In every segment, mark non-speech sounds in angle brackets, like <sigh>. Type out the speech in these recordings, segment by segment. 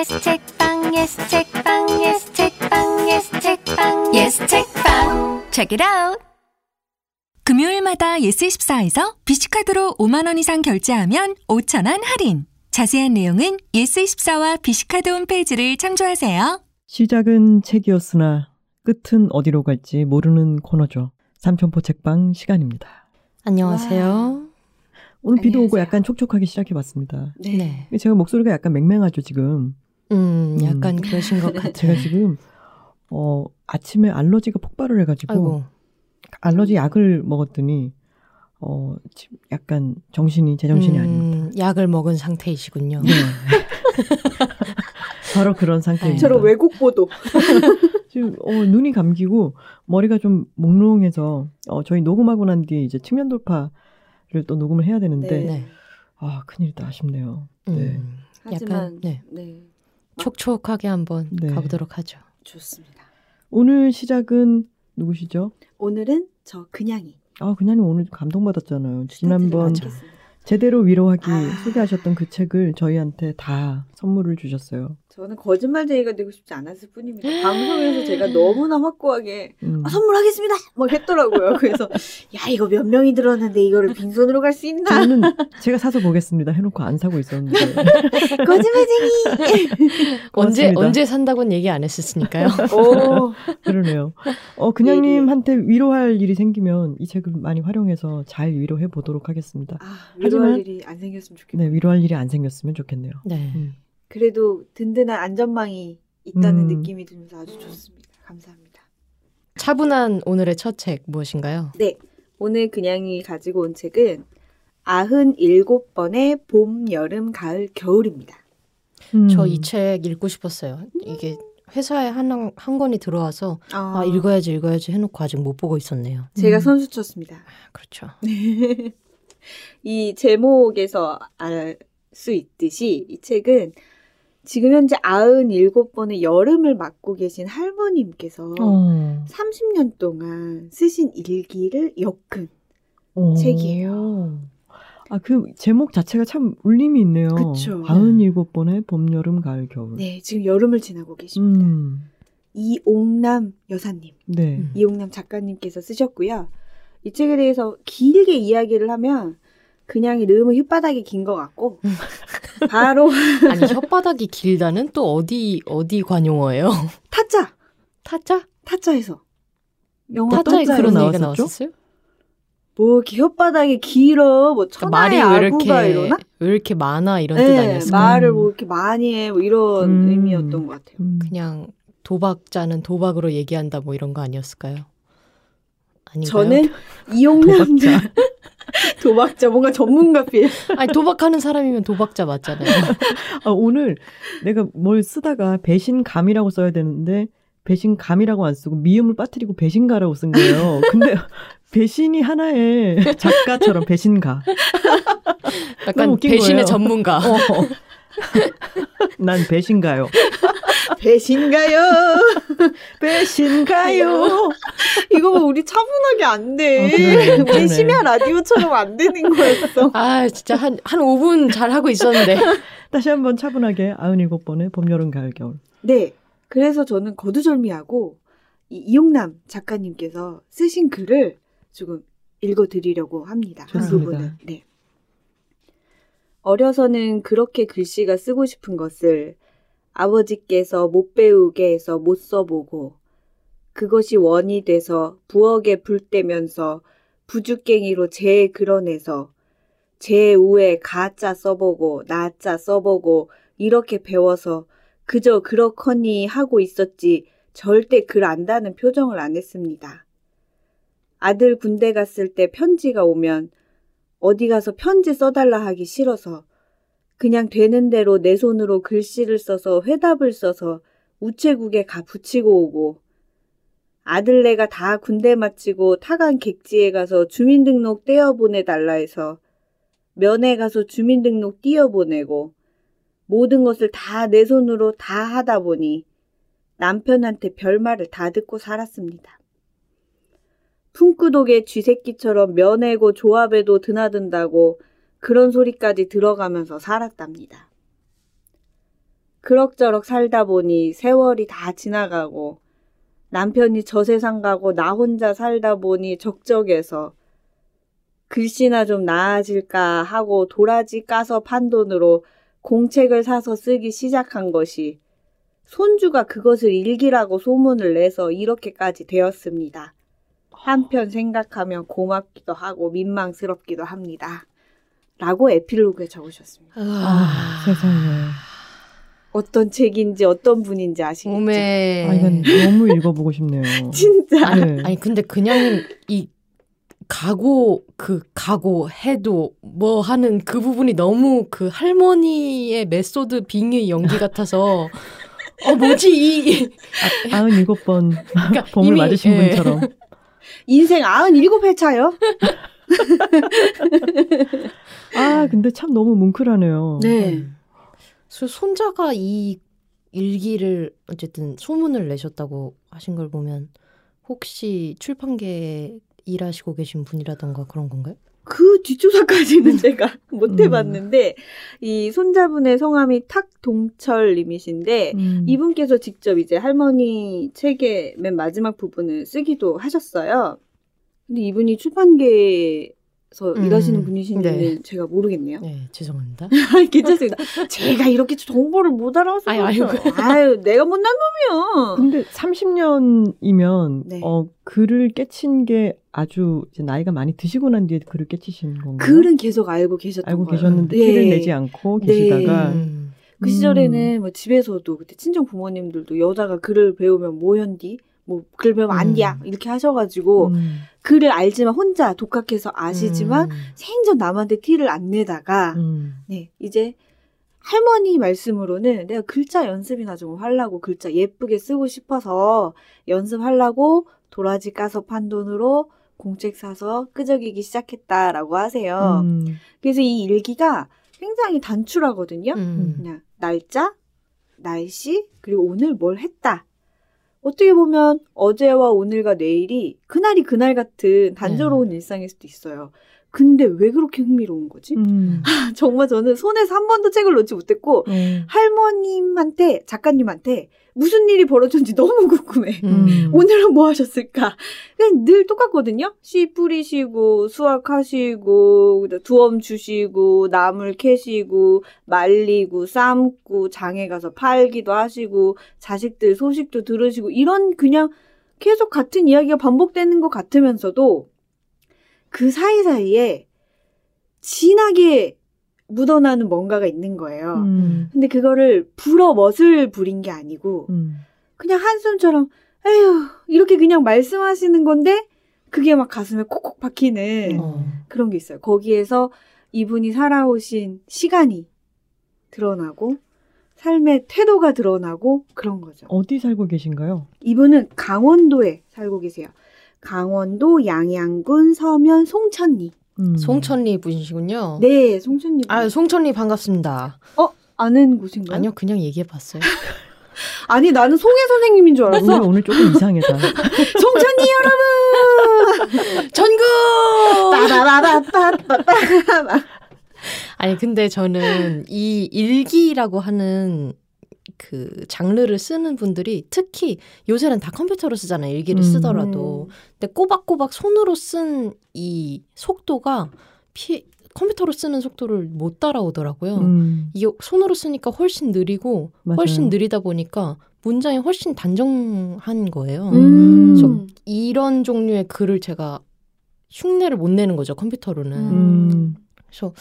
yes 책방 yes 책방 yes 책방 yes 책방 yes 책방 check it out 금요일마다 예스24에서 비시카드로 5만 원 이상 결제하면 5천 원 할인. 자세한 내용은 예스24와 비시카드 홈페이지를 참조하세요. 시작은 책이었으나 끝은 어디로 갈지 모르는 코너죠. 삼천포 책방 시간입니다. 안녕하세요. 오늘 비도 오고 안녕하세요. 약간 촉촉하게 시작해봤습니다. 네. 제가 목소리가 약간 맹맹하죠 지금. 음, 약간 그러신 것 <laughs> 같아요. 제가 지금 어 아침에 알러지가 폭발을 해가지고 아이고. 알러지 약을 먹었더니 어 지금 약간 정신이 제 정신이 음, 아닙니다. 약을 먹은 상태이시군요. 네. <laughs> 바로 그런 상태입니다. 저런 왜곡 보도. <laughs> 지금 어, 눈이 감기고 머리가 좀 몽롱해서 어, 저희 녹음하고 난 뒤에 이제 측면 돌파를 또 녹음을 해야 되는데 네. 아 큰일이다 아쉽네요. 네. 음, 하지만 약간, 네. 네. 촉촉하게 한번 네. 가보도록 하죠. 좋습니다. 오늘 시작은 누구시죠? 오늘은 저 그냥이 아 그냥 오늘 감동받았잖아요. 지난번. 제대로 위로하기 아. 소개하셨던 그 책을 저희한테 다 선물을 주셨어요. 저는 거짓말쟁이가 되고 싶지 않았을 뿐입니다. 방송에서 제가 <gasps> 너무나 확고하게 음. 아, 선물하겠습니다. 막 했더라고요. <laughs> 그래서 야 이거 몇 명이 들었는데 이거를 빈손으로 갈 수 있나? 저는 제가 사서 보겠습니다. 해놓고 안 사고 있었는데 <laughs> 거짓말쟁이. <laughs> 언제. 언제 산다고는 얘기 안 했었으니까요. 오. 그러네요. 어 그냥님한테 위로할 일이 생기면 이 책을 많이 활용해서 잘 위로해 보도록 하겠습니다. 아, 하지만- 위로할 일이 안 생겼으면 좋겠네요. 네 위로할 일이 안 생겼으면 좋겠네요. 네. 음. 그래도 든든한 안전망이 있다는 음. 느낌이 들면서 아주 좋습니다. 감사합니다. 차분한 오늘의 첫 책 무엇인가요? 네. 오늘 그냥이 가지고 온 책은 97번의 봄, 여름, 가을, 겨울입니다. 음. 저이 책 읽고 싶었어요. 이게 회사에 한, 한 권이 들어와서 아, 읽어야지 읽어야지 해놓고 아직 못 보고 있었네요. 제가 음. 선수 쳤습니다. 아, 그렇죠. <laughs> 이 제목에서 알 수 있듯이 이 책은 지금 현재 97번의 여름을 맡고 계신 할머님께서 어. 30년 동안 쓰신 일기를 엮은 어. 책이에요. 아, 그 제목 자체가 참 울림이 있네요. 그쵸. 97번의 봄, 여름, 가을, 겨울. 네, 지금 여름을 지나고 계십니다. 음. 이옥남 여사님, 네. 음. 이옥남 작가님께서 쓰셨고요. 이 책에 대해서 길게 이야기를 하면 그냥 너무 혓바닥이 긴 것 같고 <laughs> 바로 <laughs> 아니 혓바닥이 길다는 또 어디 어디 관용어예요? <laughs> 타짜 타짜? 타짜에서 영어 타짜에 그런 얘기가? 나왔었어요? 뭐 이렇게 혓바닥이 길어 뭐 그러니까 말이 천하의 왜 아구가 이렇게 이러나? 왜 이렇게 많아 이런 뜻 네, 아니었을까요? 말을 뭐 이렇게 많이 해 뭐 이런 음. 의미였던 것 같아요. 음. 그냥 도박자는 도박으로 얘기한다 뭐 이런 거 아니었을까요? 아닌가요? 저는 이용남 <laughs> 도박자 뭔가 전문가 필. 아니 도박하는 사람이면 도박자 맞잖아요. <laughs> 아, 오늘 내가 뭘 쓰다가 배신감이라고 써야 되는데 배신감이라고 안 쓰고 미음을 빠뜨리고 배신가라고 쓴 거예요. 근데 <laughs> 배신이 하나의 작가처럼 배신가. 약간 배신의 거예요. 전문가. 어. 난 배신가요. 배신가요? <laughs> 배신가요. 이거 뭐 우리 차분하게 안 돼. 어, 그러네, 그러네. 우리 심야 라디오처럼 안 되는 거였어. 아 진짜 한 한 5분 잘 하고 있었는데 <laughs> 다시 한번 차분하게 97번의 봄, 여름, 가을, 겨울. 네. 그래서 저는 거두절미하고 이 이용남 작가님께서 쓰신 글을 조금 읽어드리려고 합니다. 한 좋습니다. 부분을. 네. 어려서는 그렇게 글씨가 쓰고 싶은 것을 아버지께서 못 배우게 해서 못 써보고 그것이 원이 돼서 부엌에 불 때면서 부죽갱이로 재 그려내서 제 우에 가짜 써보고 나짜 써보고 이렇게 배워서 그저 그렇거니 하고 있었지 절대 글 안다는 표정을 안 했습니다. 아들 군대 갔을 때 편지가 오면 어디 가서 편지 써달라 하기 싫어서 그냥 되는 대로 내 손으로 글씨를 써서 회답을 써서 우체국에 가 붙이고 오고 아들네가 다 군대 마치고 타간 객지에 가서 주민등록 떼어보내달라 해서 면회 가서 주민등록 띄어보내고 모든 것을 다 내 손으로 다 하다 보니 남편한테 별말을 다 듣고 살았습니다. 품구독의 쥐새끼처럼 면회고 조합에도 드나든다고 그런 소리까지 들어가면서 살았답니다. 그럭저럭 살다 보니 세월이 다 지나가고 남편이 저 세상 가고 나 혼자 살다 보니 적적해서 글씨나 좀 나아질까 하고 도라지 까서 판 돈으로 공책을 사서 쓰기 시작한 것이 손주가 그것을 일기라고 소문을 내서 이렇게까지 되었습니다. 한편 생각하면 고맙기도 하고 민망스럽기도 합니다. 라고 에필로그에 적으셨습니다. 아, 세상에. 어떤 책인지 어떤 분인지 아시겠죠? 오메. 아, 이건 너무 읽어보고 싶네요. <laughs> 진짜. 아니, 네. 아니 근데 그냥 이 가고 그 가고 해도 뭐 하는 그 부분이 너무 그 할머니의 메소드 빙의 연기 같아서 <laughs> 어 뭐지 이 아흔 일곱 번 그러니까 봄을 이미, 맞으신 예. 분처럼. 인생 97회차요? <laughs> 아, 근데 참 너무 뭉클하네요. 네. 그래서 손자가 이 일기를 어쨌든 소문을 내셨다고 하신 걸 보면 혹시 출판계에 일하시고 계신 분이라던가 그런 건가요? 그 뒷조사까지는 제가 <laughs> 못 음. 해봤는데, 이 손자분의 성함이 탁동철님이신데, 음. 이분께서 직접 이제 할머니 책의 맨 마지막 부분을 쓰기도 하셨어요. 근데 이분이 출판계에서 음, 일하시는 분이신지는 네. 제가 모르겠네요. 네, 죄송합니다. <laughs> 괜찮습니다. 제가 이렇게 정보를 못 알아서. 아유, 아유. 아유, 내가 못난 놈이요. 근데 30년이면 네. 어 글을 깨친 게 아주 이제 나이가 많이 드시고 난 뒤에 글을 깨치신 건가요? 글은 계속 알고 계셨던 알고 거예요. 계셨는데 네. 티를 내지 않고 네. 계시다가 음. 그 시절에는 뭐 집에서도 그때 친정 부모님들도 여자가 글을 배우면 뭐 현디? 뭐글 배우면 안 돼야 음. 이렇게 하셔가지고 음. 글을 알지만 혼자 독학해서 아시지만 음. 생전 남한테 티를 안 내다가 음. 네 이제 할머니 말씀으로는 내가 글자 연습이나 좀 하려고 글자 예쁘게 쓰고 싶어서 연습하려고 도라지 까서 판 돈으로 공책 사서 끄적이기 시작했다라고 하세요. 음. 그래서 이 일기가 굉장히 단출하거든요. 음. 그냥 날짜, 날씨, 그리고 오늘 뭘 했다. 어떻게 보면 어제와 오늘과 내일이 그날이 그날 같은 단조로운 일상일 수도 있어요. 근데 왜 그렇게 흥미로운 거지? 음. 정말 저는 손에서 한 번도 책을 놓지 못했고 어. 할머님한테 작가님한테 무슨 일이 벌어졌는지 너무 궁금해. 음. 오늘은 뭐 하셨을까? 그냥 늘 똑같거든요. 씨 뿌리시고 수확하시고 두엄 주시고 나물 캐시고 말리고 삶고 장에 가서 팔기도 하시고 자식들 소식도 들으시고 이런 그냥 계속 같은 이야기가 반복되는 것 같으면서도 그 사이사이에 진하게 묻어나는 뭔가가 있는 거예요. 음. 근데 그거를 불어 멋을 부린 게 아니고 음. 그냥 한숨처럼 에휴 이렇게 그냥 말씀하시는 건데 그게 막 가슴에 콕콕 박히는 어. 그런 게 있어요. 거기에서 이분이 살아오신 시간이 드러나고 삶의 태도가 드러나고 그런 거죠. 어디 살고 계신가요? 이분은 강원도에 살고 계세요. 강원도 양양군 서면 송천리. 음. 송천리 분이시군요. 네, 송천리. 아, 송천리 반갑습니다. 아는 곳인가요? 아니요, 그냥 얘기해 봤어요. <laughs> 아니 나는 송혜 선생님인 줄 알았어. 오늘 조금 이상해다. <laughs> 송천리 여러분. <laughs> 전국! 빠바바바바바바. 아니, 근데 저는 이 일기라고 하는 그 장르를 쓰는 분들이 특히 요새는 다 컴퓨터로 쓰잖아요. 일기를 음. 쓰더라도. 근데 꼬박꼬박 손으로 쓴 이 속도가 피, 컴퓨터로 쓰는 속도를 못 따라오더라고요. 음. 이게 손으로 쓰니까 훨씬 느리고 맞아요. 훨씬 느리다 보니까 문장이 훨씬 단정한 거예요. 음. 그래서 이런 종류의 글을 제가 흉내를 못 내는 거죠 컴퓨터로는. 음. 그래서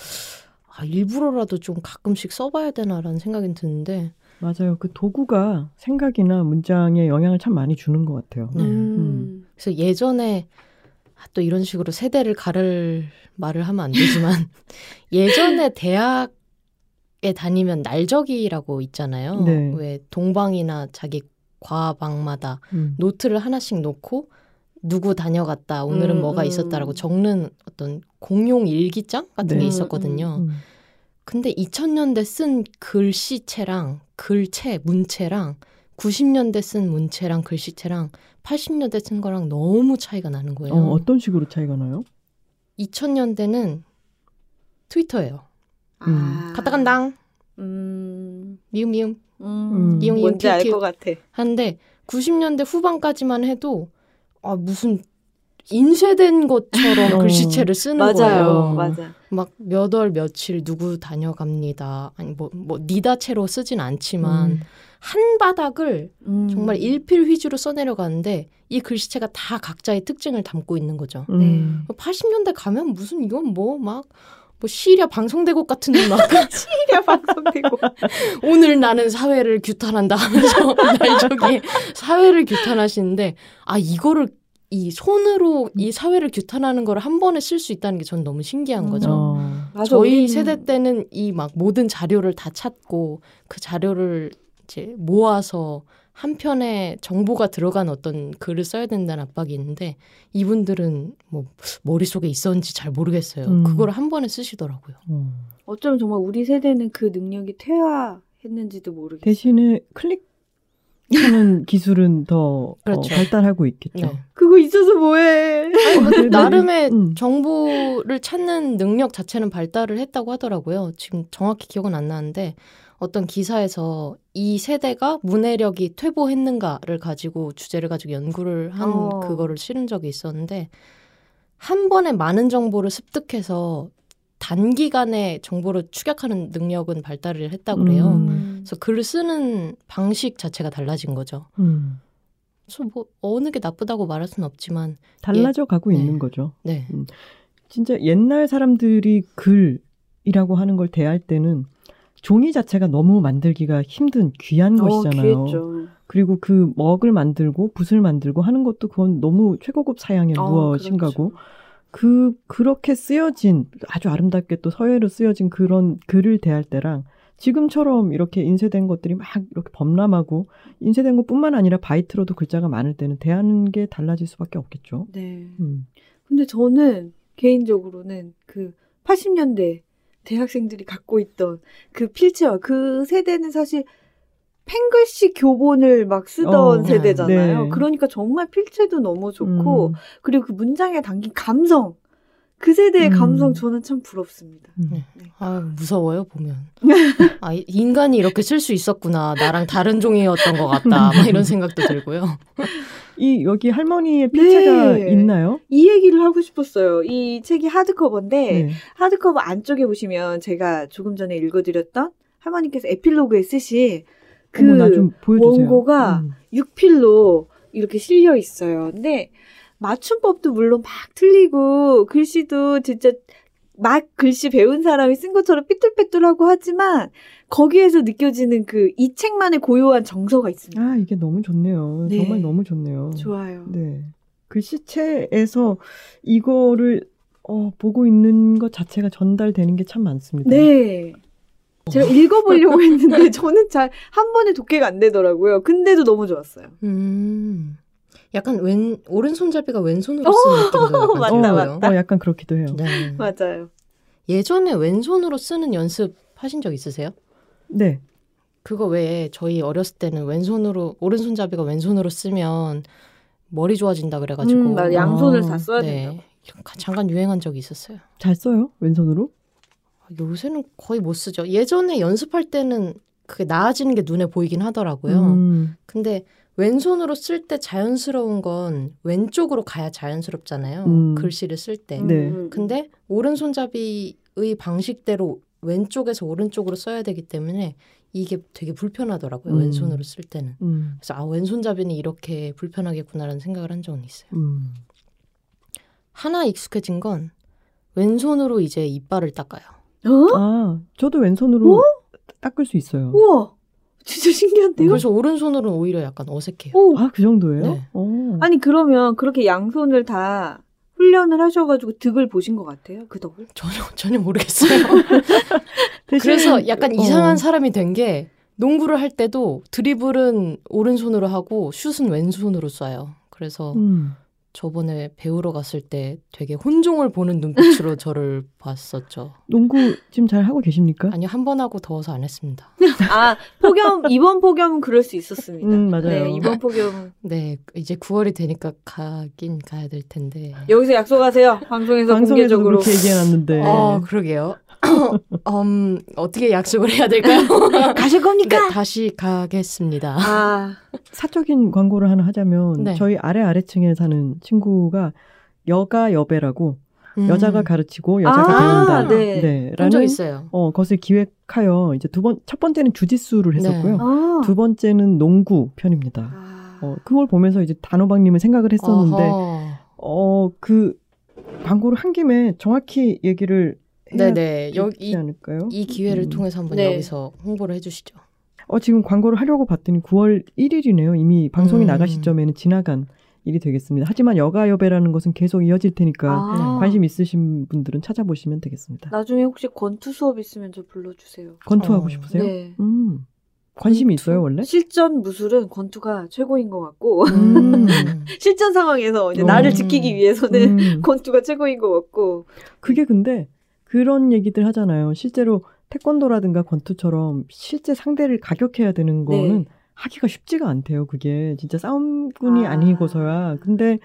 아, 일부러라도 좀 가끔씩 써봐야 되나라는 생각이 드는데 맞아요. 그 도구가 생각이나 문장에 영향을 참 많이 주는 것 같아요. 네. 음. 그래서 예전에 아, 또 이런 식으로 세대를 가를 말을 하면 안 되지만 <laughs> 예전에 대학에 다니면 날적이라고 있잖아요. 네. 왜 동방이나 자기 과방마다 음. 노트를 하나씩 놓고 누구 다녀갔다 오늘은 음, 뭐가 음. 있었다라고 적는 어떤 공용 일기장 같은 네. 게 있었거든요. 음. 근데 2000년대 쓴 글씨체랑 글체 문체랑 90년대 쓴 문체랑 글씨체랑 80년대 쓴 거랑 너무 차이가 나는 거예요. 어, 어떤 식으로 차이가 나요? 2000년대는 트위터예요. 아. 가다간당 음. 미음 미음 음. 이용 뭔지 알 것 같아. 한데 90년대 후반까지만 해도 아 무슨 인쇄된 것처럼 어. 글씨체를 쓰는 맞아요. 거예요. 맞아. 막몇 월 며칠 누구 다녀갑니다. 아니 뭐 뭐 니다체로 쓰진 않지만 음. 한 바닥을 음. 정말 일필 휘주로 써내려가는데 이 글씨체가 다 각자의 특징을 담고 있는 거죠. 음. 80년대 가면 무슨 이건 뭐막 뭐 시리아 방송대국 같은 막 <laughs> 시리아 방송되고. <laughs> 오늘 나는 사회를 규탄한다 하면서 <laughs> 날저기 사회를 규탄하시는데 아 이거를 이 손으로 이 사회를 규탄하는 걸 한 번에 쓸 수 있다는 게 전 너무 신기한 거죠. 어. 맞아, 저희 세대 때는 이 막 모든 자료를 다 찾고 그 자료를 이제 모아서 한 편에 정보가 들어간 어떤 글을 써야 된다는 압박이 있는데 이분들은 뭐 머릿속에 있었는지 잘 모르겠어요. 음. 그걸 한 번에 쓰시더라고요. 어. 어쩌면 정말 우리 세대는 그 능력이 퇴화했는지도 모르겠어. 대신에 클릭 하는 기술은 더 그렇죠. 어, 발달하고 있겠죠. 네. 그거 있어서 뭐해? 어. <laughs> 나름의 음. 정보를 찾는 능력 자체는 발달을 했다고 하더라고요. 지금 정확히 기억은 안 나는데 어떤 기사에서 이 세대가 문해력이 퇴보했는가를 가지고 주제를 가지고 연구를 한 어. 그거를 실은 적이 있었는데 한 번에 많은 정보를 습득해서 단기간에 정보를 축약하는 능력은 발달을 했다고 그래요. 음. 그래서 글을 쓰는 방식 자체가 달라진 거죠. 음. 그래서 뭐 어느 게 나쁘다고 말할 수는 없지만 달라져 가고 네. 있는 거죠. 네. 진짜 옛날 사람들이 글이라고 하는 걸 대할 때는 종이 자체가 너무 만들기가 힘든 귀한 어, 것이잖아요. 귀했죠. 그리고 그 먹을 만들고 붓을 만들고 하는 것도 그건 너무 최고급 사양의 어, 무엇인 그렇죠. 가고 그 그렇게 쓰여진 아주 아름답게 또 서예로 쓰여진 그런 글을 대할 때랑 지금처럼 이렇게 인쇄된 것들이 막 이렇게 범람하고 인쇄된 것뿐만 아니라 바이트로도 글자가 많을 때는 대하는 게 달라질 수밖에 없겠죠. 네. 음. 근데 저는 개인적으로는 그 80년대 대학생들이 갖고 있던 그 필체와 그 세대는 사실 펜글씨 교본을 막 쓰던 어, 세대잖아요. 네. 그러니까 정말 필체도 너무 좋고 음. 그리고 그 문장에 담긴 감성 그 세대의 음. 감성 저는 참 부럽습니다. 음. 네. 아 무서워요 보면. <laughs> 아 이- 인간이 이렇게 쓸 수 있었구나. 나랑 다른 종이었던 것 같다. 막 이런 생각도 들고요. <laughs> 이 여기 할머니의 필체가 네. 있나요? 이 얘기를 하고 싶었어요. 이 책이 하드커버인데 네. 하드커버 안쪽에 보시면 제가 조금 전에 읽어드렸던 할머니께서 에필로그에 쓰신 그. 원고가 음. 6필로 이렇게 실려 있어요. 근데 맞춤법도 물론 막 틀리고 글씨도 진짜 막 글씨 배운 사람이 쓴 것처럼 삐뚤빼뚤하고 하지만 거기에서 느껴지는 그 이 책만의 고요한 정서가 있습니다. 아 이게 너무 좋네요. 네. 정말 너무 좋네요. 좋아요. 네. 글씨체에서 이거를 어, 보고 있는 것 자체가 전달되는 게 참 많습니다. 네. 제가 읽어보려고 <laughs> 했는데 저는 잘 한 번에 독해가 안 되더라고요. 근데도 너무 좋았어요. 음. 약간 왼 오른손잡이가 왼손으로 쓰는 느낌도 약간 <laughs> 맞다, 들고요. 맞다. 어, 약간 그렇기도 해요. 네. 맞아요. 예전에 왼손으로 쓰는 연습 하신 적 있으세요? 네. 그거 외에 저희 어렸을 때는 왼손으로 오른손잡이가 왼손으로 쓰면 머리 좋아진다 그래가지고 음. 양손을 아, 다 써야 네. 된다고. 잠깐 유행한 적이 있었어요. 잘 써요? 왼손으로? 요새는 거의 못 쓰죠. 예전에 연습할 때는 그게 나아지는 게 눈에 보이긴 하더라고요. 음, 근데 왼손으로 쓸 때 자연스러운 건 왼쪽으로 가야 자연스럽잖아요. 음. 글씨를 쓸 때. 네. 음. 근데 오른손잡이의 방식대로 왼쪽에서 오른쪽으로 써야 되기 때문에 이게 되게 불편하더라고요. 음. 왼손으로 쓸 때는. 음, 그래서 아 왼손잡이는 이렇게 불편하겠구나라는 생각을 한 적은 있어요. 음. 하나 익숙해진 건 왼손으로 이제 이빨을 닦아요. 어? 아, 저도 왼손으로 닦을 수 있어요. 우와. 진짜 신기한데요? 그래서 오른손으로는 오히려 약간 어색해요. 오. 아, 그 정도예요? 네. 어. 아니 그러면 그렇게 양손을 다 훈련을 하셔가지고 득을 보신 것 같아요. 그 덕을? 전혀 전혀 모르겠어요. <laughs> 대신- 그래서 약간 어. 이상한 사람이 된 게 농구를 할 때도 드리블은 오른손으로 하고 슛은 왼손으로 쏴요. 그래서 음. 저번에 배우러 갔을 때 되게 혼종을 보는 눈빛으로 <laughs> 저를 봤었죠. 농구 지금 잘 하고 계십니까? 아니요, 한 번 하고 더워서 안 했습니다. <laughs> 아 폭염 이번 폭염은 그럴 수 있었습니다. 음, 맞아요. 네, 이번 폭염 <laughs> 네, 이제 9월이 되니까 가긴 가야 될 텐데. 여기서 약속하세요. 방송에서 방송에서 공개적으로. 그렇게 얘기해놨는데. 아, 그러게요. <laughs> 음, 어떻게 약속을 해야 될까요? <laughs> 가실 겁니까? 네, 다시 가겠습니다. 아, 사적인 광고를 하나 하자면 네. 저희 아래 아래층에 사는 친구가 여가 여배라고 음. 여자가 가르치고 여자가 아, 배운다. 네. 본적 라는 있어요. 어, 것을 기획하여 이제 두 번 첫 번째는 주짓수를 했었고요. 아. 두 번째는 농구 편입니다. 아. 어, 그걸 보면서 이제 단호박님은 생각을 했었는데 어허. 어, 그 광고를 한 김에 정확히 얘기를 네네. 여기 이, 않을까요? 이 기회를 음. 통해서 한번 네. 여기서 홍보를 해주시죠. 어, 지금 광고를 하려고 봤더니 9월 1일이네요. 이미 방송이 음. 나갈 시점에는 지나간 일이 되겠습니다. 하지만 여가여배라는 것은 계속 이어질 테니까 아. 관심 있으신 분들은 찾아보시면 되겠습니다. 나중에 혹시 권투 수업 있으면 저 불러주세요. 권투하고 어, 싶으세요? 네. 음. 관심이 권투? 있어요, 원래? 실전 무술은 권투가 최고인 것 같고 음. <laughs> 실전 상황에서 이제 어. 나를 지키기 위해서는 음. 권투가 최고인 것 같고 그게 근데 그런 얘기들 하잖아요. 실제로 태권도라든가 권투처럼 실제 상대를 가격해야 되는 네. 거는 하기가 쉽지가 않대요. 그게 진짜 싸움꾼이 아. 아. 니고서야 근데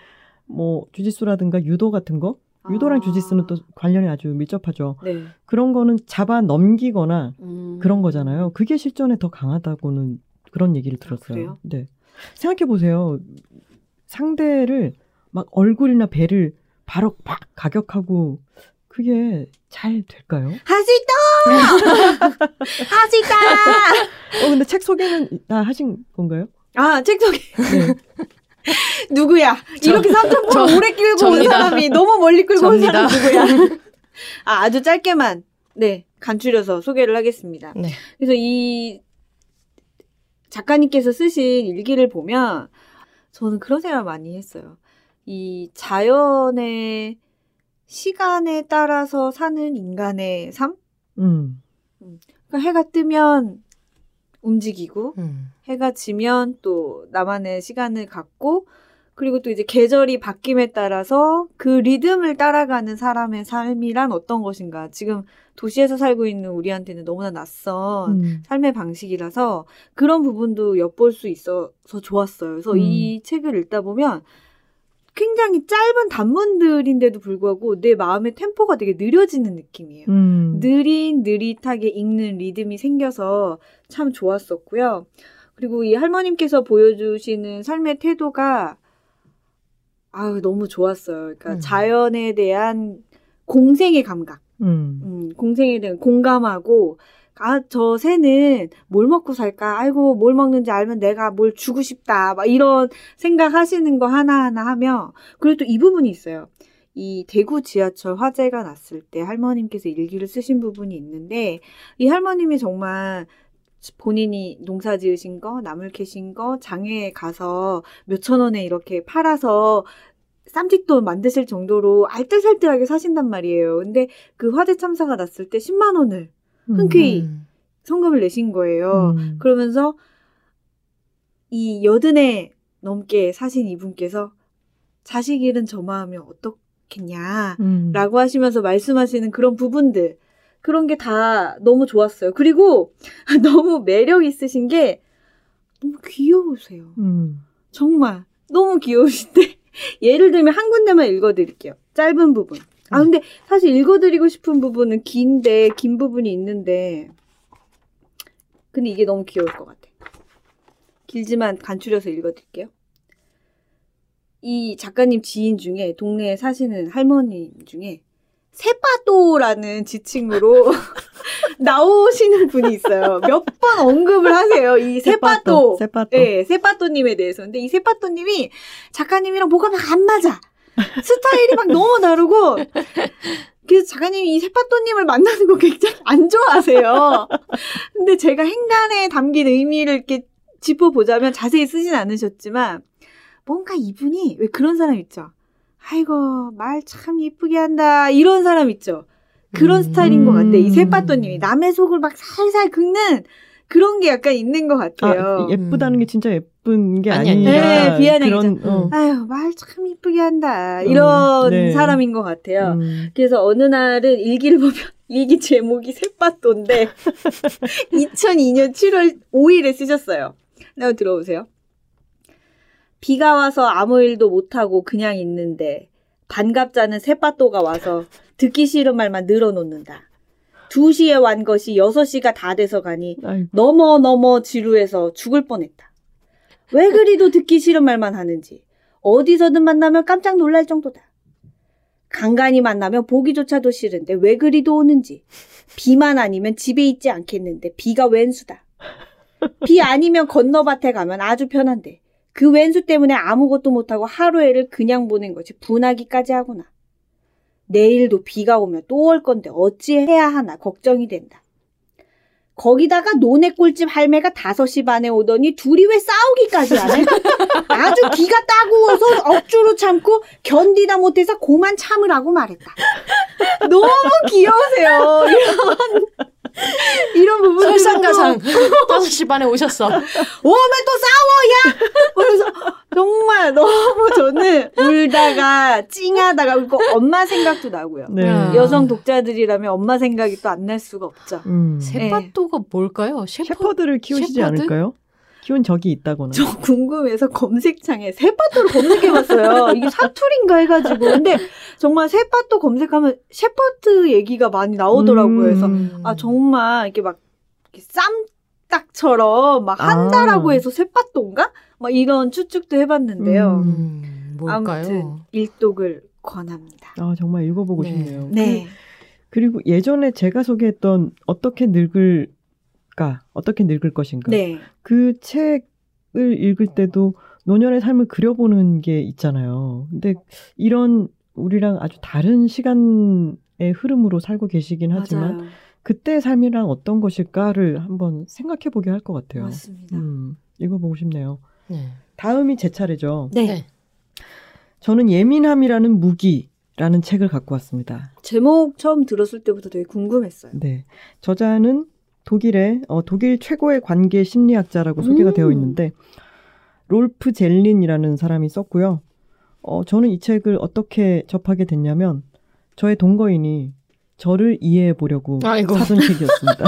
뭐 주짓수라든가 유도 같은 거 유도랑 아. 주짓수는 또 관련이 아주 밀접하죠. 네. 그런 거는 잡아 넘기거나 음. 그런 거잖아요. 그게 실전에 더 강하다고는 그런 얘기를 들었어요. 그래요? 네. 생각해 보세요. 상대를 막 얼굴이나 배를 바로 팍 가격하고 그게 잘 될까요? 할 수 있다! <laughs> 할 수 있다! 어 근데 책 소개는 다 하신 건가요? 아, 책 소개. 네. <laughs> 누구야? 이렇게 삼천포를 저- 오래 끌고 온 접니다. 사람이 너무 멀리 끌고 온 접니다. 사람 누구야? <laughs> 아, 아주 짧게만, 네, 간추려서 소개를 하겠습니다. 네. 그래서 이 작가님께서 쓰신 일기를 보면 저는 그런 생각을 많이 했어요. 이 자연의 시간에 따라서 사는 인간의 삶? 음. 그러니까 해가 뜨면 움직이고, 음. 해가 지면 또 나만의 시간을 갖고 그리고 또 이제 계절이 바뀜에 따라서 그 리듬을 따라가는 사람의 삶이란 어떤 것인가. 지금 도시에서 살고 있는 우리한테는 너무나 낯선 음. 삶의 방식이라서 그런 부분도 엿볼 수 있어서 좋았어요. 그래서 음. 이 책을 읽다 보면 굉장히 짧은 단문들인데도 불구하고 내 마음의 템포가 되게 느려지는 느낌이에요. 음. 느릿 느릿하게 읽는 리듬이 생겨서 참 좋았었고요. 그리고 이 할머님께서 보여주시는 삶의 태도가 아유 너무 좋았어요. 그러니까 음. 자연에 대한 공생의 감각, 음. 음, 공생에 대한 공감하고 아 저 새는 뭘 먹고 살까? 아이고 뭘 먹는지 알면 내가 뭘 주고 싶다. 막 이런 생각하시는 거 하나하나 하며 그리고 또 이 부분이 있어요. 이 대구 지하철 화재가 났을 때 할머님께서 일기를 쓰신 부분이 있는데 이 할머님이 정말 본인이 농사 지으신 거, 나물 캐신 거, 장외에 가서 몇천 원에 이렇게 팔아서 쌈짓돈 만드실 정도로 알뜰살뜰하게 사신단 말이에요. 근데 그 화재 참사가 났을 때 10만 원을 흔쾌히 음. 성금을 내신 거예요. 음. 그러면서 이 여든에 넘게 사신 이분께서 자식 잃은 저 마음이 어떻겠냐. 음. 라고 하시면서 말씀하시는 그런 부분들. 그런 게 다 너무 좋았어요. 그리고 <laughs> 너무 매력 있으신 게 너무 귀여우세요. 음. 정말 너무 귀여우신데 <laughs> 예를 들면 한 군데만 읽어드릴게요. 짧은 부분. 아 근데 사실 읽어드리고 싶은 부분은 긴데 긴 부분이 있는데 근데 이게 너무 귀여울 것 같아. 길지만 간추려서 읽어드릴게요. 이 작가님 지인 중에 동네에 사시는 할머니 중에 세빠도라는 지칭으로 <laughs> 나오시는 분이 있어요. 몇 번 언급을 하세요. 이 세빠도. 세빠또. 네, 세빠또님에 대해서. 근데 이 세빠또님이 작가님이랑 뭐가 막 안 맞아. 스타일이 막 너무 다르고. 그래서 작가님이 이 세빠또님을 만나는 거 굉장히 안 좋아하세요. 근데 제가 행간에 담긴 의미를 이렇게 짚어보자면 자세히 쓰진 않으셨지만, 뭔가 이분이 왜 그런 사람 있죠? 아이고, 말 참 이쁘게 한다. 이런 사람 있죠? 그런 음. 스타일인 것 같아. 이 음. 세빠또님이. 남의 속을 막 살살 긁는 그런 게 약간 있는 것 같아요. 아, 예쁘다는 게 진짜 예쁜 게 아니, 아니라 아니. 네, 비아냥이죠. 그런 어. 아유, 말 참 이쁘게 한다. 이런 네. 사람인 것 같아요. 음. 그래서 어느 날은 일기를 보면 <laughs> 일기 제목이 새빠또인데 2002년 7월 5일에 쓰셨어요. 한번 들어보세요. 비가 와서 아무 일도 못하고 그냥 있는데 반갑자는 새빠또가 와서 듣기 싫은 말만 늘어놓는다. 2시에 완 것이 6시가 다 돼서 가니 아이고. 너머 너머 지루해서 죽을 뻔했다. 왜 그리도 듣기 싫은 말만 하는지 어디서든 만나면 깜짝 놀랄 정도다. 간간히 만나면 보기조차도 싫은데 왜 그리도 오는지 비만 아니면 집에 있지 않겠는데 비가 웬수다. 비 아니면 건너밭에 가면 아주 편한데 그 웬수 때문에 아무것도 못하고 하루에를 그냥 보낸 것이 분하기까지 하구나. 내일도 비가 오면 또 올 건데 어찌해야 하나 걱정이 된다. 거기다가 노네 꿀집 할매가 5시 반에 오더니 둘이 왜 싸우기까지 하네? <laughs> 아주 기가 따구워서 억지로 참고 견디다 못해서 고만 참으라고 말했다. <laughs> 너무 귀여우세요. 이런, <laughs> 이런 부분. 설상가상 5시 반에 오셨어. 오면 또 싸워야! 그래서 정말 너무 저는 울다가 찡하다가 그리고 엄마 생각도 나고요. 네. 야. 여성 독자들이라면 엄마 생각이 또 안 날 수가 없죠. 음. 셰파도가 뭘까요? 셰퍼 셰퍼드를 키우시지 셰퍼드? 않을까요? 키운 적이 있다거나. 저 궁금해서 검색창에 세파토를 검색해봤어요. 이게 사투리인가 해가지고. 근데 정말 세파토 검색하면 셰퍼드 얘기가 많이 나오더라고요. 그래서 음. 아 정말 이렇게 막 이렇게 쌈딱처럼 막 한다라고 아. 해서 세파토인가? 막 이런 추측도 해봤는데요. 음. 음, 뭘까요? 아무튼 일독을 권합니다. 아, 정말 읽어보고 네. 싶네요. 네. 그리고 예전에 제가 소개했던 어떻게 늙을 까, 어떻게 늙을 것인가. 네. 그 책을 읽을 때도 노년의 삶을 그려보는 게 있잖아요. 근데 이런 우리랑 아주 다른 시간의 흐름으로 살고 계시긴 하지만 맞아요. 그때의 삶이란 어떤 것일까를 한번 생각해 보게 할 것 같아요. 맞습니다. 음, 읽어보고 싶네요. 네. 다음이 제 차례죠. 네. 네. 저는 예민함이라는 무기 라는 책을 갖고 왔습니다. 제목 처음 들었을 때부터 되게 궁금했어요. 네. 저자는 독일의 어, 독일 최고의 관계 심리학자라고 소개가 음. 되어 있는데 롤프 젤린이라는 사람이 썼고요. 어, 저는 이 책을 어떻게 접하게 됐냐면 저의 동거인이 저를 이해해 보려고. 사둔 책이었습니다.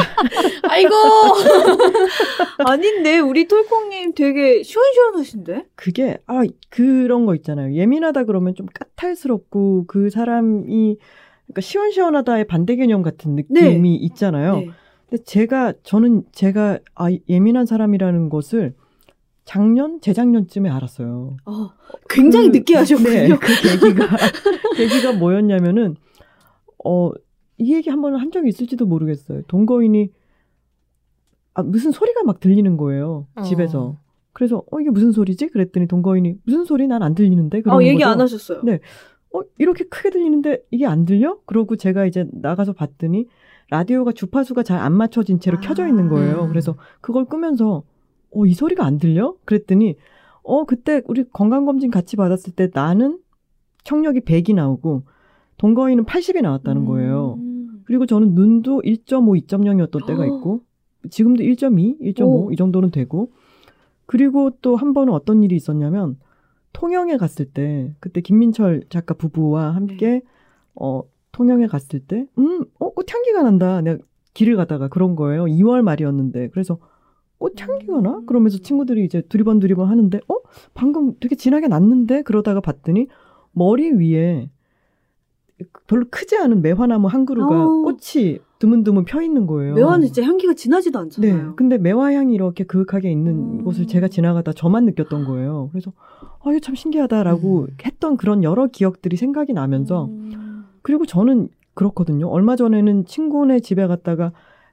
아이고. <laughs> <laughs> 아닌데 우리 톨콩님 되게 시원시원하신데? 그게 아 그런 거 있잖아요. 예민하다 그러면 좀 까탈스럽고 그 사람이 그러니까 시원시원하다의 반대 개념 같은 느낌이 있잖아요. 네. 근데 제가 저는 제가 아 예민한 사람이라는 것을 작년 재작년쯤에 알았어요. 어, 굉장히 그- 늦게 하셨군요. 네, 그 계기가 <laughs> 계기가 뭐였냐면은 어 이 얘기 한 번 한 적이 있을지도 모르겠어요. 동거인이 아 무슨 소리가 막 들리는 거예요 집에서. 어. 그래서 어 이게 무슨 소리지? 그랬더니 동거인이 무슨 소리 난 안 들리는데 어, 그러는 얘기 거죠. 안 하셨어요. 네. 어 이렇게 크게 들리는데 이게 안 들려? 그러고 제가 이제 나가서 봤더니 라디오가 주파수가 잘 안 맞춰진 채로 아. 켜져 있는 거예요. 음. 그래서 그걸 끄면서 어 이 소리가 안 들려? 그랬더니 어 그때 우리 건강 검진 같이 받았을 때 나는 청력이 100이 나오고 동거인은 80이 나왔다는 거예요. 음. 그리고 저는 눈도 1.5, 2.0이었던 때가 있고 지금도 1.2, 1.5 오. 이 정도는 되고 그리고 또 한 번은 어떤 일이 있었냐면 통영에 갔을 때 그때 김민철 작가 부부와 함께 네. 어 통영에 갔을 때 음, 어 꽃 향기가 난다. 내가 길을 가다가 그런 거예요. 2월 말이었는데 그래서 꽃 향기가 나? 음. 그러면서 친구들이 이제 두리번 두리번 하는데 어 방금 되게 진하게 났는데 그러다가 봤더니 머리 위에 별로 크지 않은 매화나무 한 그루가 어. 꽃이 드문드문 펴 있는 거예요. 매화는 진짜 향기가 진하지도 네. 않잖아요. 근데 매화향이 이렇게 그윽하게 있는 음. 곳을 제가 지나가다 저만 느꼈던 거예요. 그래서 아, 이거 참 신기하다라고 음. 했던 그런 여러 기억들이 생각이 나면서 음. 그리고 저는 그렇거든요. 얼마 전에는 친구네 집에 갔다가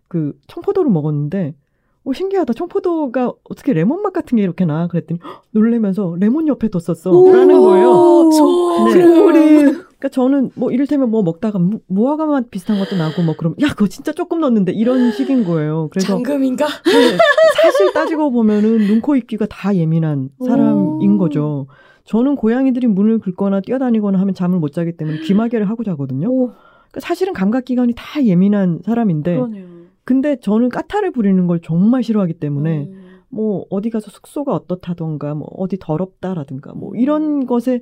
그 청포도를 먹었는데 오 신기하다. 청포도가 어떻게 레몬 맛 같은 게 이렇게 나? 그랬더니 헉, 놀래면서 레몬 옆에 뒀었어. 라는 거예요. 오, 소- 네. 소리. 그러니까 저는 뭐 이를테면 뭐 먹다가 무, 무화과 맛 비슷한 것도 나고 뭐 그럼 야 그거 진짜 조금 넣었는데 이런 식인 거예요. 그래서 잠금인가? 네, 사실 따지고 보면은 눈, 코, 입, 귀가 다 예민한 사람인 오. 거죠. 저는 고양이들이 문을 긁거나 뛰어다니거나 하면 잠을 못 자기 때문에 귀마개를 하고 자거든요. 오, 그러니까 사실은 감각 기관이 다 예민한 사람인데 그러네요. 근데 저는 까타를 부리는 걸 정말 싫어하기 때문에 음. 뭐 어디 가서 숙소가 어떻다던가 뭐 어디 더럽다라든가 음. 뭐 이런 것에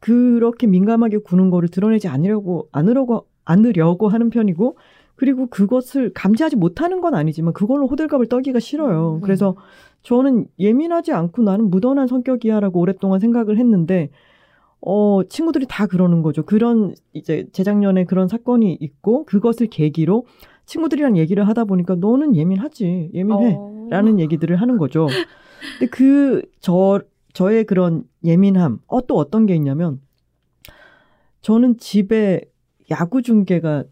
그렇게 민감하게 구는 거를 드러내지 않으려고 않으려고 않으려고 하는 편이고 그리고 그것을 감지하지 못하는 건 아니지만 그걸로 호들갑을 떨기가 싫어요. 음. 그래서 저는 예민하지 않고 나는 무던한 성격이야라고 오랫동안 생각을 했는데 어 친구들이 다 그러는 거죠. 그런 이제 재작년에 그런 사건이 있고 그것을 계기로 친구들이랑 얘기를 하다 보니까 너는 예민하지 예민해 어. 라는 얘기들을 하는 거죠. 근데 그 저 저의 그런 예민함 어 또 어떤 게 있냐면 저는 집에 야구 중계가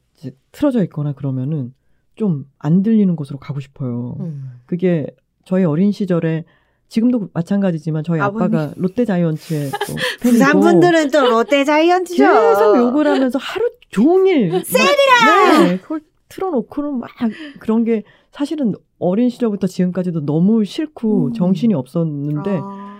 틀어져 있거나 그러면은 좀 안 들리는 곳으로 가고 싶어요. 음. 그게 저희 어린 시절에 지금도 마찬가지지만 저희 아버님. 아빠가 롯데 자이언츠의 또 <laughs> 부산 분들은 또 롯데 자이언츠죠. 계속 욕을 하면서 하루 종일 세리라 <laughs> 네, 그걸 틀어놓고는 막 그런 게 사실은 어린 시절부터 지금까지도 너무 싫고 음. 정신이 없었는데 아,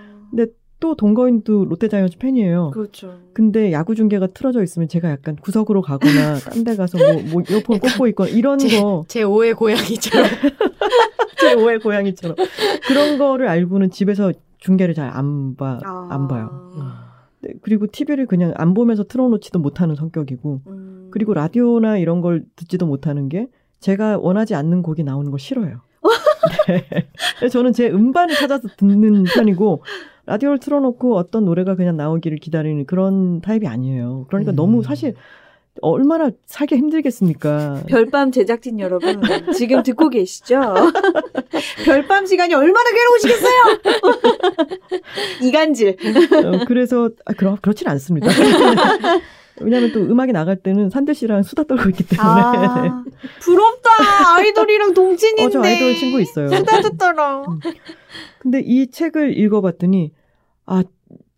또 동거인도 롯데 자이언츠 팬이에요. 그렇죠. 근데 야구 중계가 틀어져 있으면 제가 약간 구석으로 가거나 <laughs> 딴 데 가서 뭐, 뭐 이어폰 꽂고 있거나 이런 제- 거 제 5의 고양이처럼. <laughs> 제 5의 고양이처럼 그런 거를 알고는 집에서 중계를 잘 안 봐, 아. 안 봐요. 네, 그리고 TV를 그냥 안 보면서 틀어놓지도 못하는 성격이고 음. 그리고 라디오나 이런 걸 듣지도 못하는 게 제가 원하지 않는 곡이 나오는 걸 싫어해요. <laughs> 네. 저는 제 음반을 찾아서 듣는 편이고 라디오를 틀어놓고 어떤 노래가 그냥 나오기를 기다리는 그런 타입이 아니에요. 그러니까 음. 너무 사실 얼마나 살기 힘들겠습니까? <laughs> 별밤 제작진 여러분 지금 듣고 계시죠? <laughs> 별밤 시간이 얼마나 괴로우시겠어요? <laughs> 이간질. 어, 그래서 아, 그러, 그렇진 않습니다. 왜냐하면 또 음악이 나갈 때는 산들 씨랑 수다 떨고 있기 때문에 아, 부럽다. 아이돌이랑 동친인데. 어, 저 아이돌 친구 있어요. 수다 듣더라. 근데 이 책을 읽어봤더니 아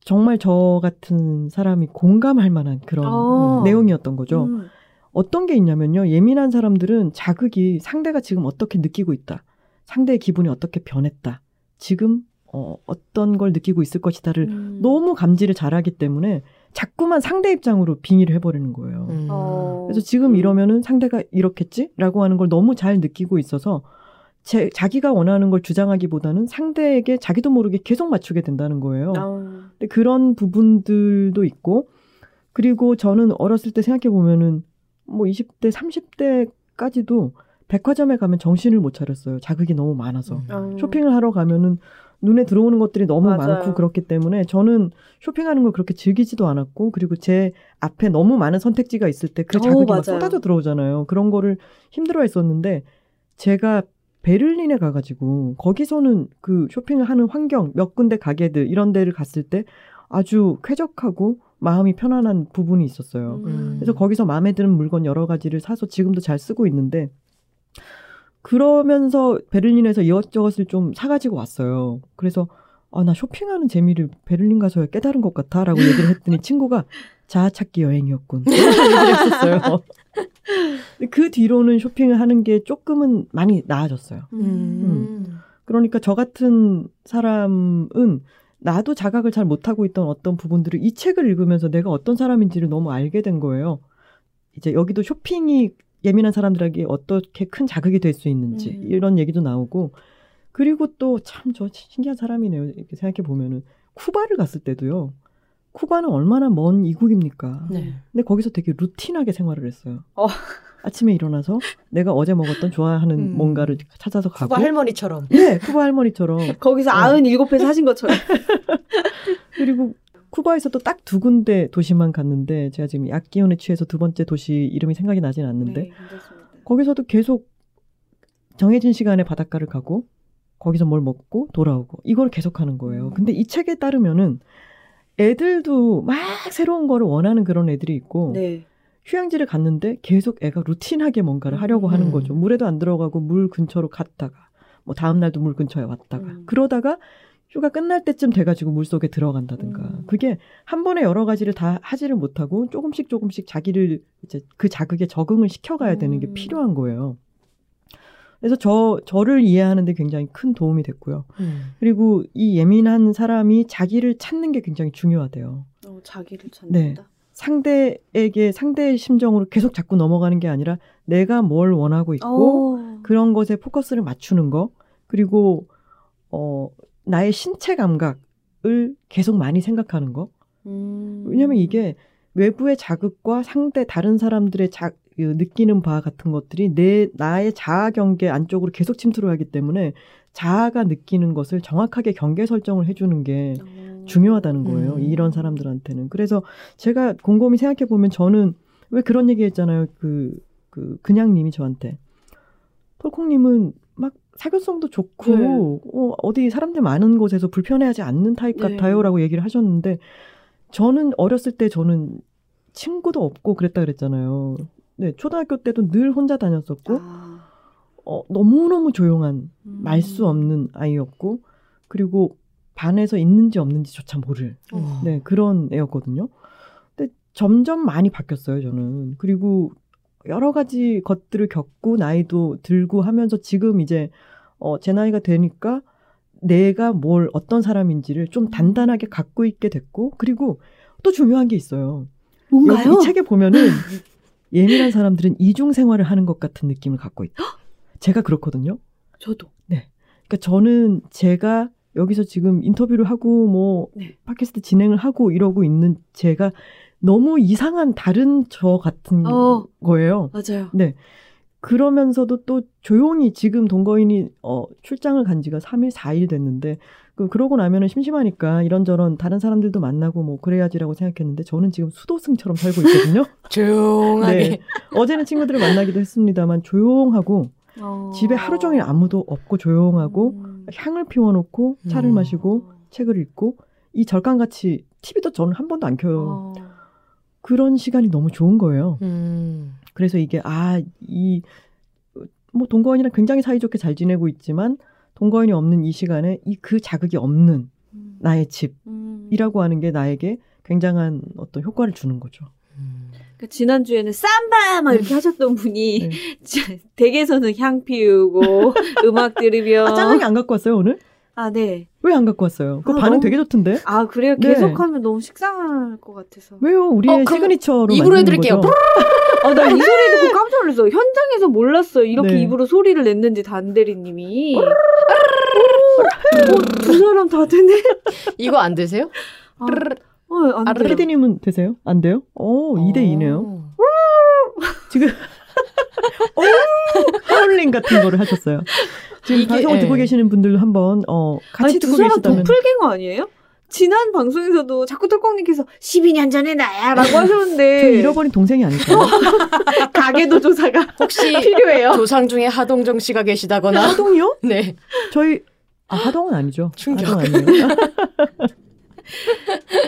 정말 저 같은 사람이 공감할 만한 그런 어. 내용이었던 거죠. 음. 어떤 게 있냐면요. 예민한 사람들은 자극이 상대가 지금 어떻게 느끼고 있다. 상대의 기분이 어떻게 변했다. 지금 어, 어떤 걸 느끼고 있을 것이다를 음. 너무 감지를 잘하기 때문에 자꾸만 상대 입장으로 빙의를 해버리는 거예요. 음. 어. 그래서 지금 이러면은 상대가 이렇겠지라고 하는 걸 너무 잘 느끼고 있어서 제, 자기가 원하는 걸 주장하기보다는 상대에게 자기도 모르게 계속 맞추게 된다는 거예요. 어. 근데 그런 부분들도 있고 그리고 저는 어렸을 때 생각해 보면은 뭐 20대, 30대까지도 백화점에 가면 정신을 못 차렸어요. 자극이 너무 많아서. 음. 어. 쇼핑을 하러 가면은 눈에 들어오는 것들이 너무 맞아요. 많고 그렇기 때문에 저는 쇼핑하는 걸 그렇게 즐기지도 않았고 그리고 제 앞에 너무 많은 선택지가 있을 때그 어, 자극이 막 맞아요. 쏟아져 들어오잖아요. 그런 거를 힘들어 했었는데 제가 베를린에 가가지고 거기서는 그 쇼핑을 하는 환경 몇 군데 가게들 이런 데를 갔을 때 아주 쾌적하고 마음이 편안한 부분이 있었어요. 음. 그래서 거기서 마음에 드는 물건 여러 가지를 사서 지금도 잘 쓰고 있는데 그러면서 베를린에서 이것저것을 좀 사가지고 왔어요. 그래서 아, 나 쇼핑하는 재미를 베를린 가서야 깨달은 것 같아 라고 얘기를 했더니 친구가 자아찾기 여행이었군. <laughs> 했었어요. 그 뒤로는 쇼핑을 하는 게 조금은 많이 나아졌어요. 음. 그러니까 저 같은 사람은 나도 자각을 잘 못하고 있던 어떤 부분들을 이 책을 읽으면서 내가 어떤 사람인지를 너무 알게 된 거예요. 이제 여기도 쇼핑이 예민한 사람들에게 어떻게 큰 자극이 될 수 있는지 음. 이런 얘기도 나오고 그리고 또 참 저 신기한 사람이네요. 이렇게 생각해 보면은 쿠바를 갔을 때도요. 쿠바는 얼마나 먼 이국입니까? 네. 근데 거기서 되게 루틴하게 생활을 했어요. 어. 아침에 일어나서 내가 어제 먹었던 좋아하는 음. 뭔가를 찾아서 가고 쿠바 할머니처럼. 네, 쿠바 할머니처럼. <laughs> 거기서 어. 아흔 일곱 회 사신 것처럼. <laughs> 그리고 쿠바에서 또 딱 두 군데 도시만 갔는데 제가 지금 약 기운에 취해서 두 번째 도시 이름이 생각이 나진 않는데 네. 거기서도 계속 정해진 시간에 바닷가를 가고 거기서 뭘 먹고 돌아오고 이걸 계속하는 거예요. 음. 근데 이 책에 따르면은 애들도 막 새로운 거를 원하는 그런 애들이 있고 네. 휴양지를 갔는데 계속 애가 루틴하게 뭔가를 하려고 하는 음. 거죠. 물에도 안 들어가고 물 근처로 갔다가 뭐 다음 날도 물 근처에 왔다가 음. 그러다가 휴가 끝날 때쯤 돼가지고 물 속에 들어간다든가 음. 그게 한 번에 여러 가지를 다 하지를 못하고 조금씩 조금씩 자기를 이제 그 자극에 적응을 시켜가야 되는 게 음. 필요한 거예요. 그래서 저 저를 이해하는데 굉장히 큰 도움이 됐고요. 음. 그리고 이 예민한 사람이 자기를 찾는 게 굉장히 중요하대요. 어, 자기를 네. 찾는다. 상대에게 상대의 심정으로 계속 자꾸 넘어가는 게 아니라 내가 뭘 원하고 있고 어. 그런 것에 포커스를 맞추는 거 그리고 어 나의 신체 감각을 계속 많이 생각하는 거 음. 왜냐면 이게 외부의 자극과 상대 다른 사람들의 자, 그 느끼는 바 같은 것들이 내 나의 자아 경계 안쪽으로 계속 침투를 하기 때문에 자아가 느끼는 것을 정확하게 경계 설정을 해주는 게 어. 중요하다는 거예요. 음. 이런 사람들한테는. 그래서 제가 곰곰이 생각해 보면 저는 왜 그런 얘기 했잖아요. 그, 그, 그냥님이 저한테. 톨콩님은 막 사교성도 좋고 네. 어, 어디 사람들 많은 곳에서 불편해하지 않는 타입 네. 같아요 라고 얘기를 하셨는데 저는 어렸을 때 저는 친구도 없고 그랬다 그랬잖아요. 네, 초등학교 때도 늘 혼자 다녔었고 아. 어, 너무너무 조용한 음. 말수 없는 아이였고 그리고 반에서 있는지 없는지조차 모를 어. 네, 그런 애였거든요. 근데 점점 많이 바뀌었어요, 저는. 그리고 여러 가지 것들을 겪고 나이도 들고 하면서 지금 이제 어, 제 나이가 되니까 내가 뭘 어떤 사람인지를 좀 단단하게 갖고 있게 됐고 그리고 또 중요한 게 있어요. 뭔가요? 이 책에 보면은 <laughs> 예민한 사람들은 이중 생활을 하는 것 같은 느낌을 갖고 있다. 제가 그렇거든요. 저도. 그러니까 저는 제가 여기서 지금 인터뷰를 하고 뭐 네. 팟캐스트 진행을 하고 이러고 있는 제가 너무 이상한 다른 저 같은 어. 거예요. 맞아요. 네. 그러면서도 또 조용히 지금 동거인이 어, 출장을 간 지가 3일, 4일 됐는데 그 그러고 나면은 심심하니까 이런저런 다른 사람들도 만나고 뭐 그래야지라고 생각했는데 저는 지금 수도승처럼 살고 있거든요. <laughs> 조용하게. 네. 어제는 친구들을 만나기도 했습니다만 조용하고 어. 집에 하루 종일 아무도 없고 조용하고 음. 향을 피워놓고 차를 음. 마시고 책을 읽고 이 절간같이 TV도 저는 한 번도 안 켜요. 어. 그런 시간이 너무 좋은 거예요. 음. 그래서 이게 아 이 뭐 동거인이랑 굉장히 사이좋게 잘 지내고 있지만 동거인이 없는 이 시간에 이 그 자극이 없는 음. 나의 집이라고 음. 하는 게 나에게 굉장한 어떤 효과를 주는 거죠. 음. 그 지난주에는 쌈바 막 이렇게 하셨던 분이 네. <laughs> 댁에서는 향 피우고 <laughs> 음악 들으며 아 짜장이 안 갖고 왔어요 오늘? 아, 네. 왜 안 갖고 왔어요? 그 아, 반응 너무- 되게 좋던데. 아, 그래요? 네. 계속하면 너무 식상할 것 같아서. 왜요? 우리의 어, 시그니처로 입으로 해드릴게요. 거죠. 아, 나이 소리 듣고 놀랐어. 현장에서 몰랐어요. 이렇게 네. 입으로 소리를 냈는지 단대리님이. 어, 두 사람 다 되네? <laughs> 이거 안 되세요? 아, 어, 안 돼요. 피디님은 되세요? 안 돼요? 오, 2대 2네요. 어. 지금 오! 하울링 같은 거를 하셨어요. 지금 이게, 방송을 예. 듣고 계시는 분들 한번 어 같이 아니, 두 듣고 사람 계시다면 도플갱어 아니에요? 지난 방송에서도 자꾸 털콩님께서 12년 전에 나야 라고 저 하셨는데 <laughs> 잃어버린 동생이 아닐까요? <laughs> 가계도 조사가 <laughs> 혹시 필요해요. 조상 중에 하동정 씨가 계시다거나 하동이요? 네. 저희 아 하동은 아니죠. 충격. 하동 아니에요.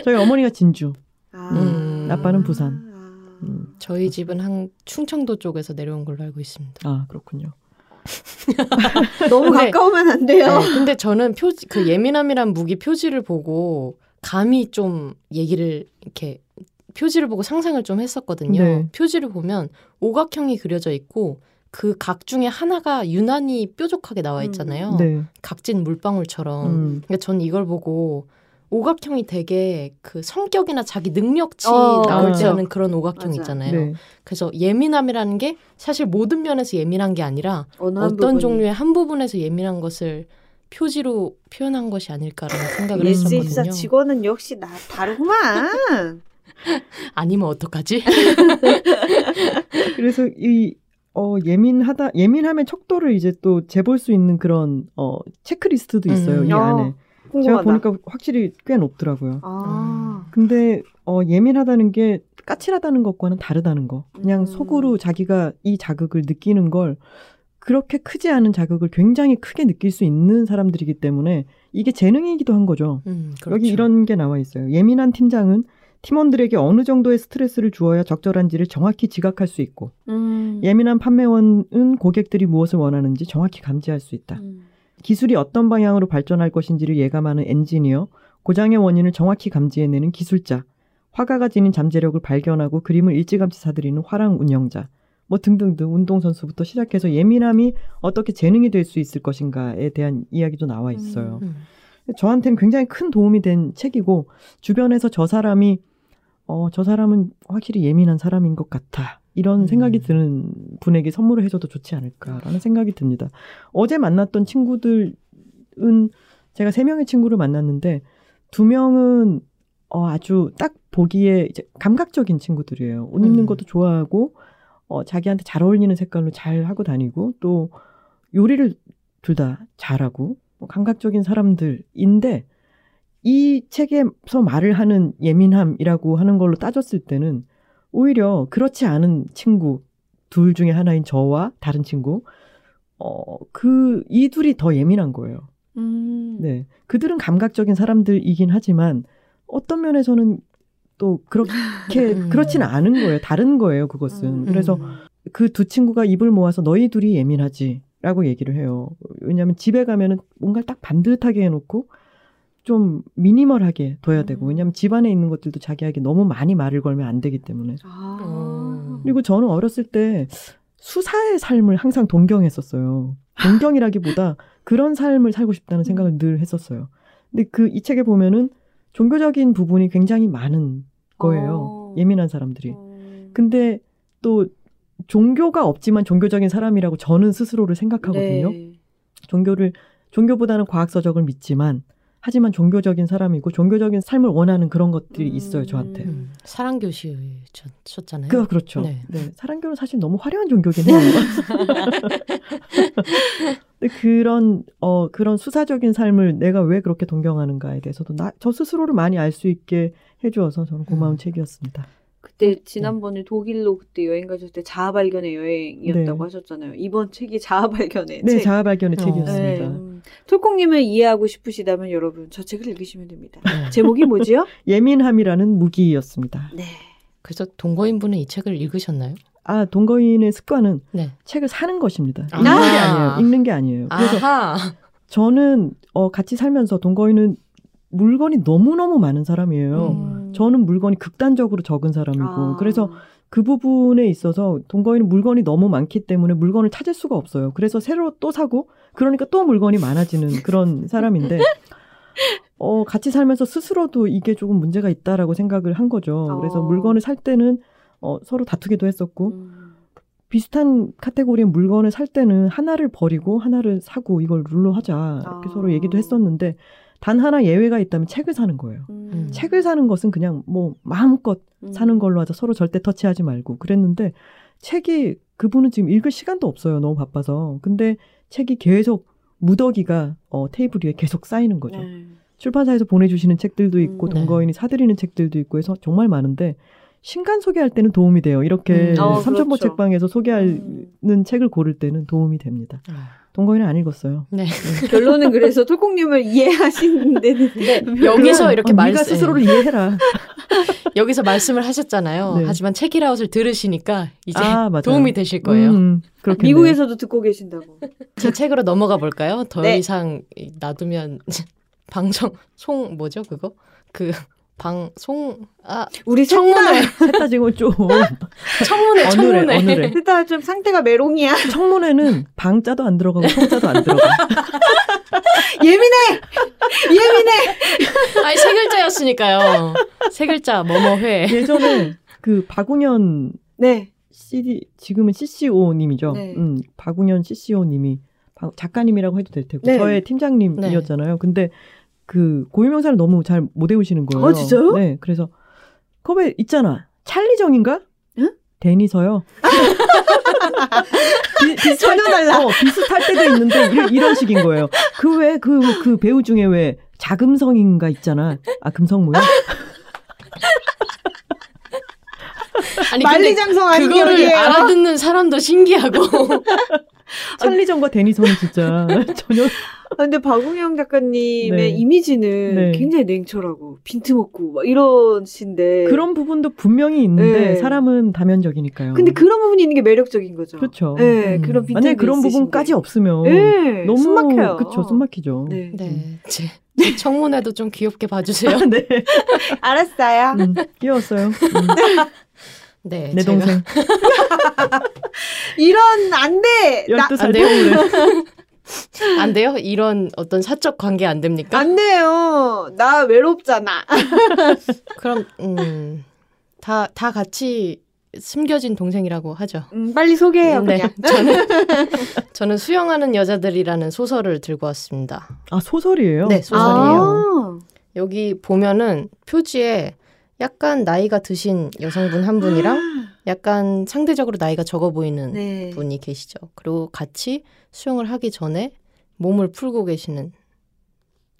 저희 어머니가 진주. 아. 음. 아빠는 부산. 아. 음, 저희 집은 한 충청도 쪽에서 내려온 걸로 알고 있습니다. 아 그렇군요. <laughs> 너무 근데- 가까우면 안 돼요. 네, 근데 저는 표지 그 예민함이란 무기 표지를 보고 감히 좀 얘기를 이렇게 표지를 보고 상상을 좀 했었거든요. 네. 표지를 보면 오각형이 그려져 있고 그 각 중에 하나가 유난히 뾰족하게 나와 있잖아요. 네. 각진 물방울처럼. 음. 그러니까 전 이걸 보고 오각형이 되게 그 성격이나 자기 능력치 어, 나올 맞아. 때 하는 그런 오각형 맞아. 있잖아요. 네. 그래서 예민함이라는 게 사실 모든 면에서 예민한 게 아니라 어떤 부분이. 종류의 한 부분에서 예민한 것을 표지로 표현한 것이 아닐까라는 생각을 했었거든요. 입사 직원은 역시 나 다르구만. <laughs> 아니면 어떡하지? <laughs> 그래서 이 어, 예민하다 예민함의 척도를 이제 또 재볼 수 있는 그런 어, 체크리스트도 있어요 음. 이 어, 안에. 궁금하다. 제가 보니까 확실히 꽤 높더라고요. 아. 근데 어, 예민하다는 게 까칠하다는 것과는 다르다는 거. 그냥 음. 속으로 자기가 이 자극을 느끼는 걸 그렇게 크지 않은 자극을 굉장히 크게 느낄 수 있는 사람들이기 때문에 이게 재능이기도 한 거죠. 음, 그렇죠. 여기 이런 게 나와 있어요. 예민한 팀장은 팀원들에게 어느 정도의 스트레스를 주어야 적절한지를 정확히 지각할 수 있고 음. 예민한 판매원은 고객들이 무엇을 원하는지 정확히 감지할 수 있다. 음. 기술이 어떤 방향으로 발전할 것인지를 예감하는 엔지니어, 고장의 원인을 정확히 감지해내는 기술자, 화가가 지닌 잠재력을 발견하고 그림을 일찌감치 사들이는 화랑 운영자, 뭐 등등등 운동선수부터 시작해서 예민함이 어떻게 재능이 될 수 있을 것인가에 대한 이야기도 나와 있어요. 음. 저한테는 굉장히 큰 도움이 된 책이고 주변에서 저 사람이 어, 저 사람은 확실히 예민한 사람인 것 같아. 이런 음. 생각이 드는 분에게 선물을 해줘도 좋지 않을까라는 생각이 듭니다. 어제 만났던 친구들은 제가 세 명의 친구를 만났는데 두 명은 어, 아주 딱 보기에 이제 감각적인 친구들이에요. 옷 입는 음. 것도 좋아하고 어, 자기한테 잘 어울리는 색깔로 잘 하고 다니고 또 요리를 둘 다 잘하고 뭐 감각적인 사람들인데 이 책에서 말을 하는 예민함이라고 하는 걸로 따졌을 때는 오히려 그렇지 않은 친구 둘 중에 하나인 저와 다른 친구 어, 그, 이 둘이 더 예민한 거예요. 음. 네. 그들은 감각적인 사람들이긴 하지만 어떤 면에서는 또 그렇게, <laughs> 음. 그렇진 않은 거예요. 다른 거예요, 그것은. 음. 그래서 그 두 친구가 입을 모아서 너희 둘이 예민하지. 라고 얘기를 해요. 왜냐하면 집에 가면은 뭔가를 딱 반듯하게 해놓고 좀 미니멀하게 둬야 되고, 음. 왜냐하면 집안에 있는 것들도 자기에게 너무 많이 말을 걸면 안 되기 때문에. 아. 음. 그리고 저는 어렸을 때 수사의 삶을 항상 동경했었어요. 동경이라기보다 <laughs> 그런 삶을 살고 싶다는 생각을 늘 했었어요. 근데 그 이 책에 보면은 종교적인 부분이 굉장히 많은 거예요. 어. 예민한 사람들이. 음. 근데 또 종교가 없지만 종교적인 사람이라고 저는 스스로를 생각하거든요. 네. 종교를 종교보다는 과학 서적을 믿지만 하지만 종교적인 사람이고 종교적인 삶을 원하는 그런 것들이 있어요 저한테. 음, 사랑 교시셨잖아요. 그 그렇죠. 네. 네. 사랑교는 사실 너무 화려한 종교긴 해요. <laughs> 그런 어 그런 수사적인 삶을 내가 왜 그렇게 동경하는가에 대해서도 나 저 스스로를 많이 알 수 있게 해주어서 저는 고마운 음. 책이었습니다. 그때 지난번에 독일로 그때 여행 가셨을 때 자아 발견의 여행이었다고 네. 하셨잖아요. 이번 책이 자아 발견의 네, 책. 자아 발견의 어. 책이었습니다. 음. 톨콩님을 이해하고 싶으시다면 여러분 저 책을 읽으시면 됩니다. 네. 제목이 뭐지요? <laughs> 예민함이라는 무기였습니다. 네. 그래서 동거인분은 이 책을 읽으셨나요? 아 동거인의 습관은 네. 책을 사는 것입니다. 아. 읽는 게 아니에요. 읽는 게 아니에요. 그래서 아하. 저는 어, 같이 살면서 동거인은 물건이 너무 너무 많은 사람이에요. 음. 저는 물건이 극단적으로 적은 사람이고 아. 그래서 그 부분에 있어서 동거인은 물건이 너무 많기 때문에 물건을 찾을 수가 없어요. 그래서 새로 또 사고 그러니까 또 물건이 많아지는 그런 <laughs> 사람인데 어 같이 살면서 스스로도 이게 조금 문제가 있다라고 생각을 한 거죠. 그래서 어. 물건을 살 때는 어 서로 다투기도 했었고 음. 비슷한 카테고리의 물건을 살 때는 하나를 버리고 하나를 사고 이걸 룰로 하자 이렇게 아. 서로 얘기도 했었는데 단 하나 예외가 있다면 책을 사는 거예요. 음. 책을 사는 것은 그냥 뭐 마음껏 음. 사는 걸로 하자. 서로 절대 터치하지 말고. 그랬는데 책이 그분은 지금 읽을 시간도 없어요. 너무 바빠서. 근데 책이 계속 무더기가 어, 테이블 위에 계속 쌓이는 거죠. 네. 출판사에서 보내주시는 책들도 있고 음. 동거인이 사들이는 책들도 있고 해서 정말 많은데 신간 소개할 때는 도움이 돼요. 이렇게 음. 어, 삼천보 그렇죠. 책방에서 소개하는 음. 책을 고를 때는 도움이 됩니다. 아. 동거인은 안 읽었어요. 네. <laughs> 결론은 그래서 톨콩님을 이해하시는 데는 <laughs> 여기서 이렇게 어, 말씀 네가 스스로를 이해해라. <laughs> 여기서 말씀을 하셨잖아요. 네. 하지만 책이라웃을 들으시니까 이제 아. 도움이 되실 거예요. 음. 미국에서도 듣고 계신다고. 제 책으로 넘어가 볼까요? 더 네. 이상 놔두면 방송 송 뭐죠 그거 그 방송 아 우리 청문회 셋다 <laughs> 지금 좀 청문회 청문회 어느래 셋다 좀 상태가 메롱이야. 청문회는 방자도 안 들어가고 송자도 안 들어가. <laughs> 예민해. 예민해. <laughs> 아니 세 글자였으니까요. 세 글자 뭐뭐회. 예전에 그 박웅현 네. CD 지금은 CCO 님이죠. 네. 음, 박웅현 CCO 님이 바- 작가님이라고 해도 될 테고 네. 저의 팀장님이었잖아요. 근데 그 고유명사를 너무 잘 못 외우시는 거예요. 어, 진짜요? 네, 그래서 거기 있잖아. 찰리정인가? 응? 데니서요. <laughs> 비, 비슷할 전혀 달라. 어, 비슷할 때도 있는데 이런, 이런 식인 거예요. 그 왜 그 그 배우 중에 왜 자금성인가 있잖아. 아 금성무야? <laughs> 아니 만리장성 그거를 기억이에요. 알아듣는 사람도 신기하고 <laughs> 찰리정과 데니서는 진짜 <laughs> 전혀 아, 근데 박웅영 작가님의 네. 이미지는 네. 굉장히 냉철하고 빈틈없고 막 이런 신데 그런 부분도 분명히 있는데 네. 사람은 다면적이니까요. 근데 그런 부분이 있는 게 매력적인 거죠. 그렇죠. 네, 음. 그런 빈틈이 만약에 그런. 부분까지 없으면 네, 너무 숨막혀요. 그쵸 숨막히죠. 네. 네. 제, 제 청문회도 좀 귀엽게 봐주세요. <laughs> 네. 알았어요. 음, 귀여웠어요. 음, 네, 내 제가 동생 <laughs> 이런 안 돼. 나, 12살 안 돼요? 때문에 <laughs> 안 돼요? 이런 어떤 사적 관계 안 됩니까? 안 돼요. 나 외롭잖아. <laughs> 그럼 음, 다 다 같이 숨겨진 동생이라고 하죠. 음, 빨리 소개해요. 네, 그냥. 저는 저는 수영하는 여자들이라는 소설을 들고 왔습니다. 아 소설이에요. 네, 소설이에요. 아, 여기 보면은 표지에 약간 나이가 드신 여성분 한 분이랑 약간 상대적으로 나이가 적어 보이는 네. 분이 계시죠. 그리고 같이 수영을 하기 전에 몸을 풀고 계시는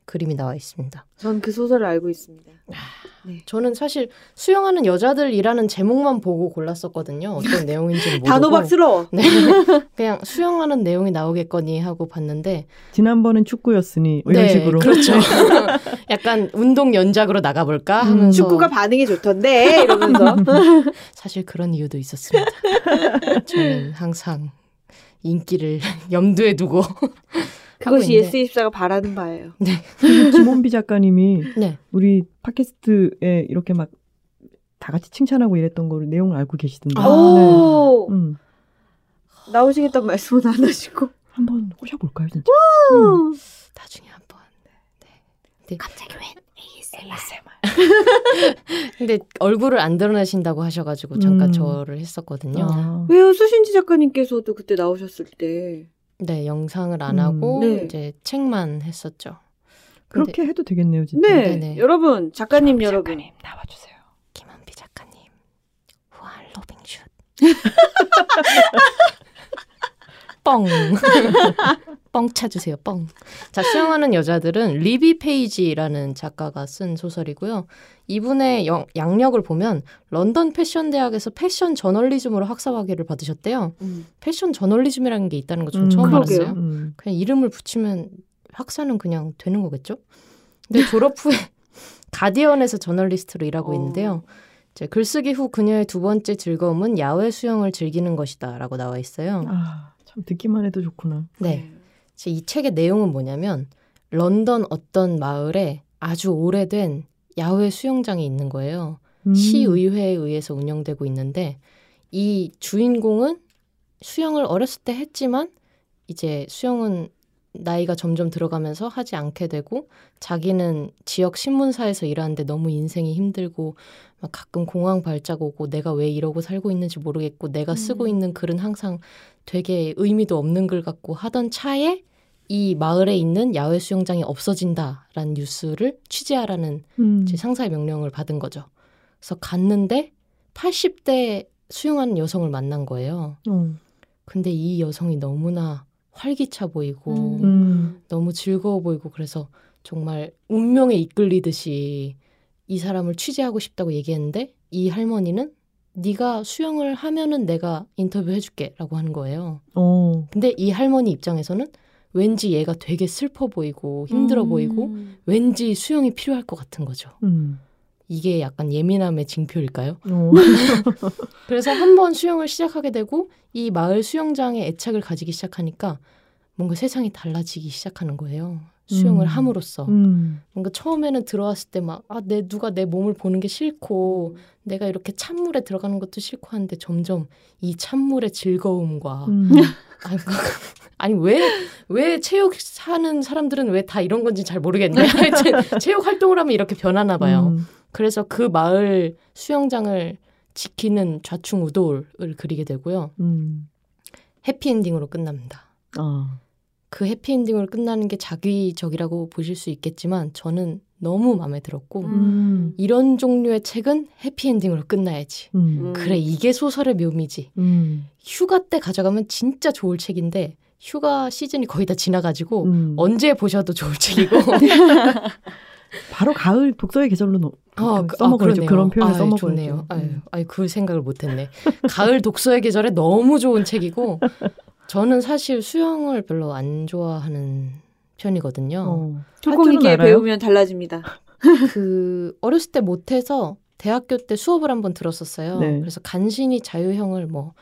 그림이 나와 있습니다. 전 그 소설을 알고 있습니다. 저는 사실 수영하는 여자들이라는 제목만 보고 골랐었거든요. 어떤 <laughs> 내용인지는 모르고. 단호박스러워. 네. <laughs> 그냥 수영하는 내용이 나오겠거니 하고 봤는데 지난번엔 축구였으니 뭐 이런 네, 식으로. 그렇죠. <laughs> 약간 운동 연작으로 나가볼까 음. 하면서 축구가 반응이 좋던데 이러면서 사실 그런 이유도 있었습니다. 저는 항상 인기를 염두에 두고 그것이 있는데. 예스24가 바라는 바예요. <laughs> 김원비 작가님이 네. 우리 팟캐스트에 이렇게 막 다 같이 칭찬하고 이랬던 거를 내용을 알고 계시던데. 아. 오 네. 음. 나오시겠다는 말씀은 안 하시고 한번 꼬셔볼까요, 진짜? 음. 나중에 한번. 네. 갑자기 웬 ASMR? <laughs> 근데 얼굴을 안 드러내신다고 하셔가지고 잠깐 음. 저를 했었거든요. 아. 왜요? 수신지 작가님께서도 그때 나오셨을 때 네, 영상을 안 음. 하고 네. 이제 책만 했었죠. 근데 그렇게 해도 되겠네요, 진짜. 네, 네네. 여러분 작가님 여러분 나와주세요. 김원비 작가님 후한 로빙슛 <laughs> 뻥. <laughs> 뻥 차주세요, 뻥. 자, 수영하는 여자들은 리비 페이지라는 작가가 쓴 소설이고요. 이분의 영- 약력을 보면 런던 패션 대학에서 패션 저널리즘으로 학사학위를 받으셨대요. 음. 패션 저널리즘이라는 게 있다는 거 전 음, 처음 그러게요. 알았어요. 음. 그냥 이름을 붙이면 학사는 그냥 되는 거겠죠? 근데 졸업 후에 <laughs> 가디언에서 저널리스트로 일하고 어. 있는데요. 글쓰기 후 그녀의 두 번째 즐거움은 야외 수영을 즐기는 것이다라고 나와 있어요. 아, 참 듣기만 해도 좋구나. 네. 이제 이 책의 내용은 뭐냐면 런던 어떤 마을에 아주 오래된 야외 수영장이 있는 거예요. 음. 시의회에 의해서 운영되고 있는데 이 주인공은 수영을 어렸을 때 했지만 이제 수영은 나이가 점점 들어가면서 하지 않게 되고 자기는 지역 신문사에서 일하는데 너무 인생이 힘들고 막 가끔 공황 발작 오고 내가 왜 이러고 살고 있는지 모르겠고 내가 쓰고 음. 있는 글은 항상 되게 의미도 없는 글 같고 하던 차에 이 마을에 있는 야외 수영장이 없어진다라는 뉴스를 취재하라는 음. 제 상사의 명령을 받은 거죠. 그래서 갔는데 80대 수영하는 여성을 만난 거예요. 어. 근데 이 여성이 너무나 활기차 보이고 음. 음. 너무 즐거워 보이고 그래서 정말 운명에 이끌리듯이 이 사람을 취재하고 싶다고 얘기했는데 이 할머니는 네가 수영을 하면은 내가 인터뷰 해줄게라고 하는 거예요. 어. 근데 이 할머니 입장에서는 왠지 얘가 되게 슬퍼 보이고 힘들어 음. 보이고 왠지 수영이 필요할 것 같은 거죠. 음. 이게 약간 예민함의 징표일까요? 어. <laughs> 그래서 한번 수영을 시작하게 되고 이 마을 수영장에 애착을 가지기 시작하니까 뭔가 세상이 달라지기 시작하는 거예요. 수영을 음. 함으로써 음. 뭔가 처음에는 들어왔을 때 막 아 내 누가 내 몸을 보는 게 싫고 내가 이렇게 찬물에 들어가는 것도 싫고 하는데 점점 이 찬물의 즐거움과 음. 아니, <laughs> 아니 왜 왜 체육 하는 사람들은 왜 다 이런 건지 잘 모르겠네. <laughs> 체육 활동을 하면 이렇게 변하나 봐요. 음. 그래서 그 마을 수영장을 지키는 좌충우돌을 그리게 되고요. 음. 해피엔딩으로 끝납니다. 아. 그 해피엔딩으로 끝나는 게 자기적이라고 보실 수 있겠지만 저는 너무 마음에 들었고 음. 이런 종류의 책은 해피엔딩으로 끝나야지. 음. 음. 그래 이게 소설의 묘미지. 음. 휴가 때 가져가면 진짜 좋을 책인데 휴가 시즌이 거의 다 지나가지고 음. 언제 보셔도 좋을 책이고 <laughs> <laughs> 바로 가을 독서의 계절로 넣, 아, 그 그- 써먹어야죠. 그러네요. 그런 표현을 아유, 써먹어야죠. 좋네요. 아유, 음. 아유, 그 생각을 못했네. 가을 독서의 계절에 너무 좋은 책이고 저는 사실 수영을 별로 안 좋아하는 편이거든요. 어. 줄은 알아요? 배우면 달라집니다. <laughs> 그 어렸을 때 못해서 대학교 때 수업을 한번 들었었어요. 네. 그래서 간신히 자유형을 뭐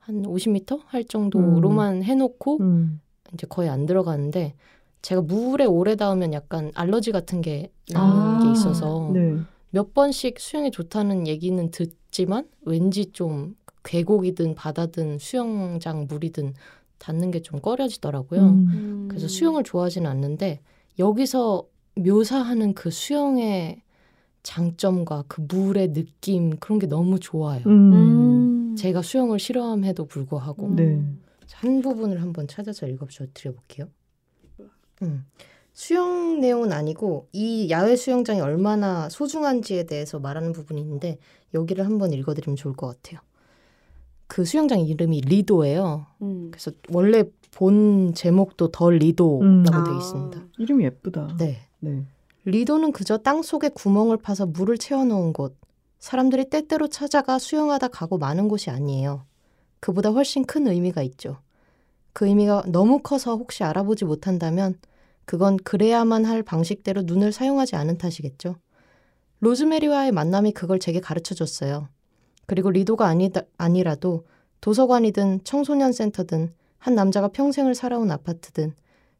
한 50m 할 정도로만 해놓고 음. 이제 거의 안 들어가는데 제가 물에 오래 닿으면 약간 알러지 같은 게 나는 아, 게 있어서 네. 몇 번씩 수영이 좋다는 얘기는 듣지만 왠지 좀 계곡이든 바다든 수영장 물이든 닿는 게 좀 꺼려지더라고요. 음. 그래서 수영을 좋아하지는 않는데 여기서 묘사하는 그 수영의 장점과 그 물의 느낌 그런 게 너무 좋아요. 음. 음. 제가 수영을 싫어함에도 불구하고 네. 한 부분을 한번 찾아서 읽어드려볼게요. 음. 수영 내용은 아니고 이 야외 수영장이 얼마나 소중한지에 대해서 말하는 부분이 있는데 여기를 한번 읽어드리면 좋을 것 같아요. 그 수영장 이름이 리도예요. 음. 그래서 원래 본 제목도 더 리도라고 음. 되어 아. 있습니다. 이름이 예쁘다. 네. 네. 리도는 그저 땅 속에 구멍을 파서 물을 채워놓은 곳, 사람들이 때때로 찾아가 수영하다 가고 마는 곳이 아니에요. 그보다 훨씬 큰 의미가 있죠. 그 의미가 너무 커서 혹시 알아보지 못한다면 그건 그래야만 할 방식대로 눈을 사용하지 않은 탓이겠죠. 로즈메리와의 만남이 그걸 제게 가르쳐 줬어요. 그리고 리도가 아니다, 아니라도 도서관이든 청소년 센터든 한 남자가 평생을 살아온 아파트든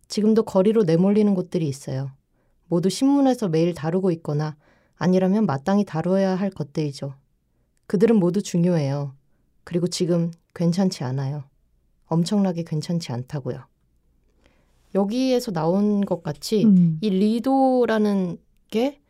지금도 거리로 내몰리는 곳들이 있어요. 모두 신문에서 매일 다루고 있거나 아니라면 마땅히 다뤄야 할 것들이죠. 그들은 모두 중요해요. 그리고 지금 괜찮지 않아요. 엄청나게 괜찮지 않다고요. 여기에서 나온 것 같이 음. 이 리도라는 게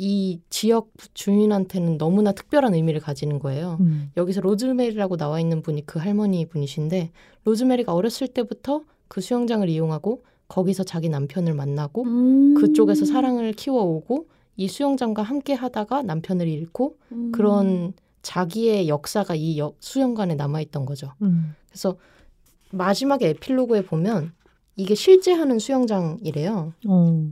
이 지역 주민한테는 너무나 특별한 의미를 가지는 거예요. 음. 여기서 로즈메리라고 나와 있는 분이 그 할머니 분이신데 로즈메리가 어렸을 때부터 그 수영장을 이용하고 거기서 자기 남편을 만나고 음. 그쪽에서 사랑을 키워오고 이 수영장과 함께 하다가 남편을 잃고 음. 그런 자기의 역사가 이 여- 수영관에 남아있던 거죠. 음. 그래서 마지막에 에필로그에 보면 이게 실제 하는 수영장이래요. 어.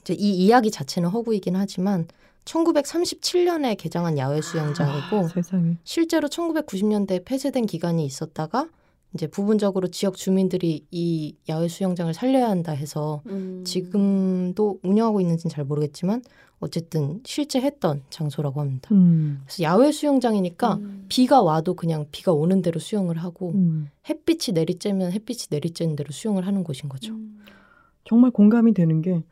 이제 이 이야기 자체는 허구이긴 하지만 1937년에 개장한 야외 수영장이고 아, 세상에. 실제로 1990년대에 폐쇄된 기간이 있었다가 이제 부분적으로 지역 주민들이 이 야외 수영장을 살려야 한다 해서 음. 지금도 운영하고 있는지는 잘 모르겠지만 어쨌든 실제 했던 장소라고 합니다. 음. 그래서 야외 수영장이니까 음. 비가 와도 그냥 비가 오는 대로 수영을 하고 음. 햇빛이 내리쬐면 햇빛이 내리쬐는 대로 수영을 하는 곳인 거죠. 음. 정말 공감이 되는 게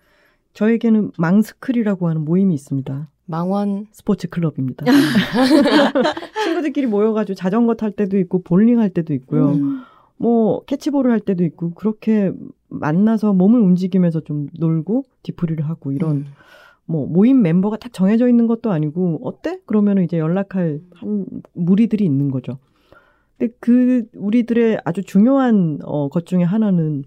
저에게는 망스클이라고 하는 모임이 있습니다. 망원 스포츠 클럽입니다. <laughs> <laughs> 친구들끼리 모여가지고 자전거 탈 때도 있고 볼링 할 때도 있고요. 음. 뭐 캐치볼을 할 때도 있고 그렇게 만나서 몸을 움직이면서 좀 놀고 뒤풀이를 하고 이런 음. 뭐 모임 멤버가 딱 정해져 있는 것도 아니고 어때? 그러면은 이제 연락할 한 무리들이 있는 거죠. 근데 그 우리들의 아주 중요한 어, 것 중에 하나는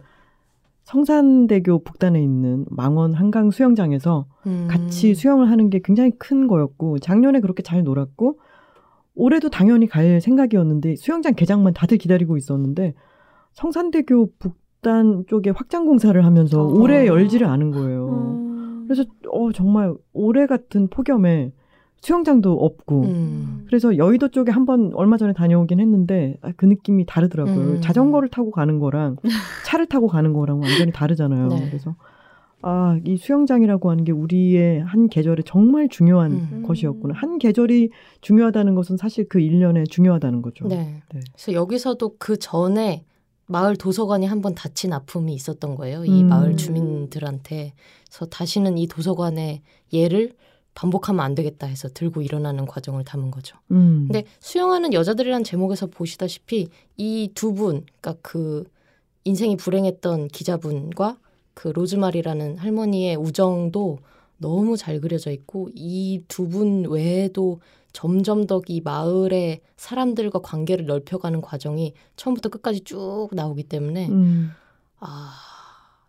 성산대교 북단에 있는 망원 한강 수영장에서 음. 같이 수영을 하는 게 굉장히 큰 거였고 작년에 그렇게 잘 놀았고 올해도 당연히 갈 생각이었는데 수영장 개장만 다들 기다리고 있었는데 성산대교 북단 쪽에 확장 공사를 하면서 어. 올해 열지를 않은 거예요. 음. 그래서 어 정말 올해 같은 폭염에 수영장도 없고 음. 그래서 여의도 쪽에 한번 얼마 전에 다녀오긴 했는데 아, 그 느낌이 다르더라고요. 음. 자전거를 타고 가는 거랑 <laughs> 차를 타고 가는 거랑 완전히 다르잖아요. 네. 그래서 아, 이 수영장이라고 하는 게 우리의 한 계절에 정말 중요한 음. 것이었구나. 한 계절이 중요하다는 것은 사실 그 1년에 중요하다는 거죠. 네. 네. 그래서 여기서도 그 전에 마을 도서관이 한번 다친 아픔이 있었던 거예요. 이 음. 마을 주민들한테. 그래서 다시는 이 도서관의 예를 반복하면 안 되겠다 해서 들고 일어나는 과정을 담은 거죠. 음. 근데 수영하는 여자들이란 제목에서 보시다시피 이 두 분, 그러니까 그 인생이 불행했던 기자분과 그 로즈마리라는 할머니의 우정도 너무 잘 그려져 있고 이 두 분 외에도 점점 더 이 마을의 사람들과 관계를 넓혀가는 과정이 처음부터 끝까지 쭉 나오기 때문에 음. 아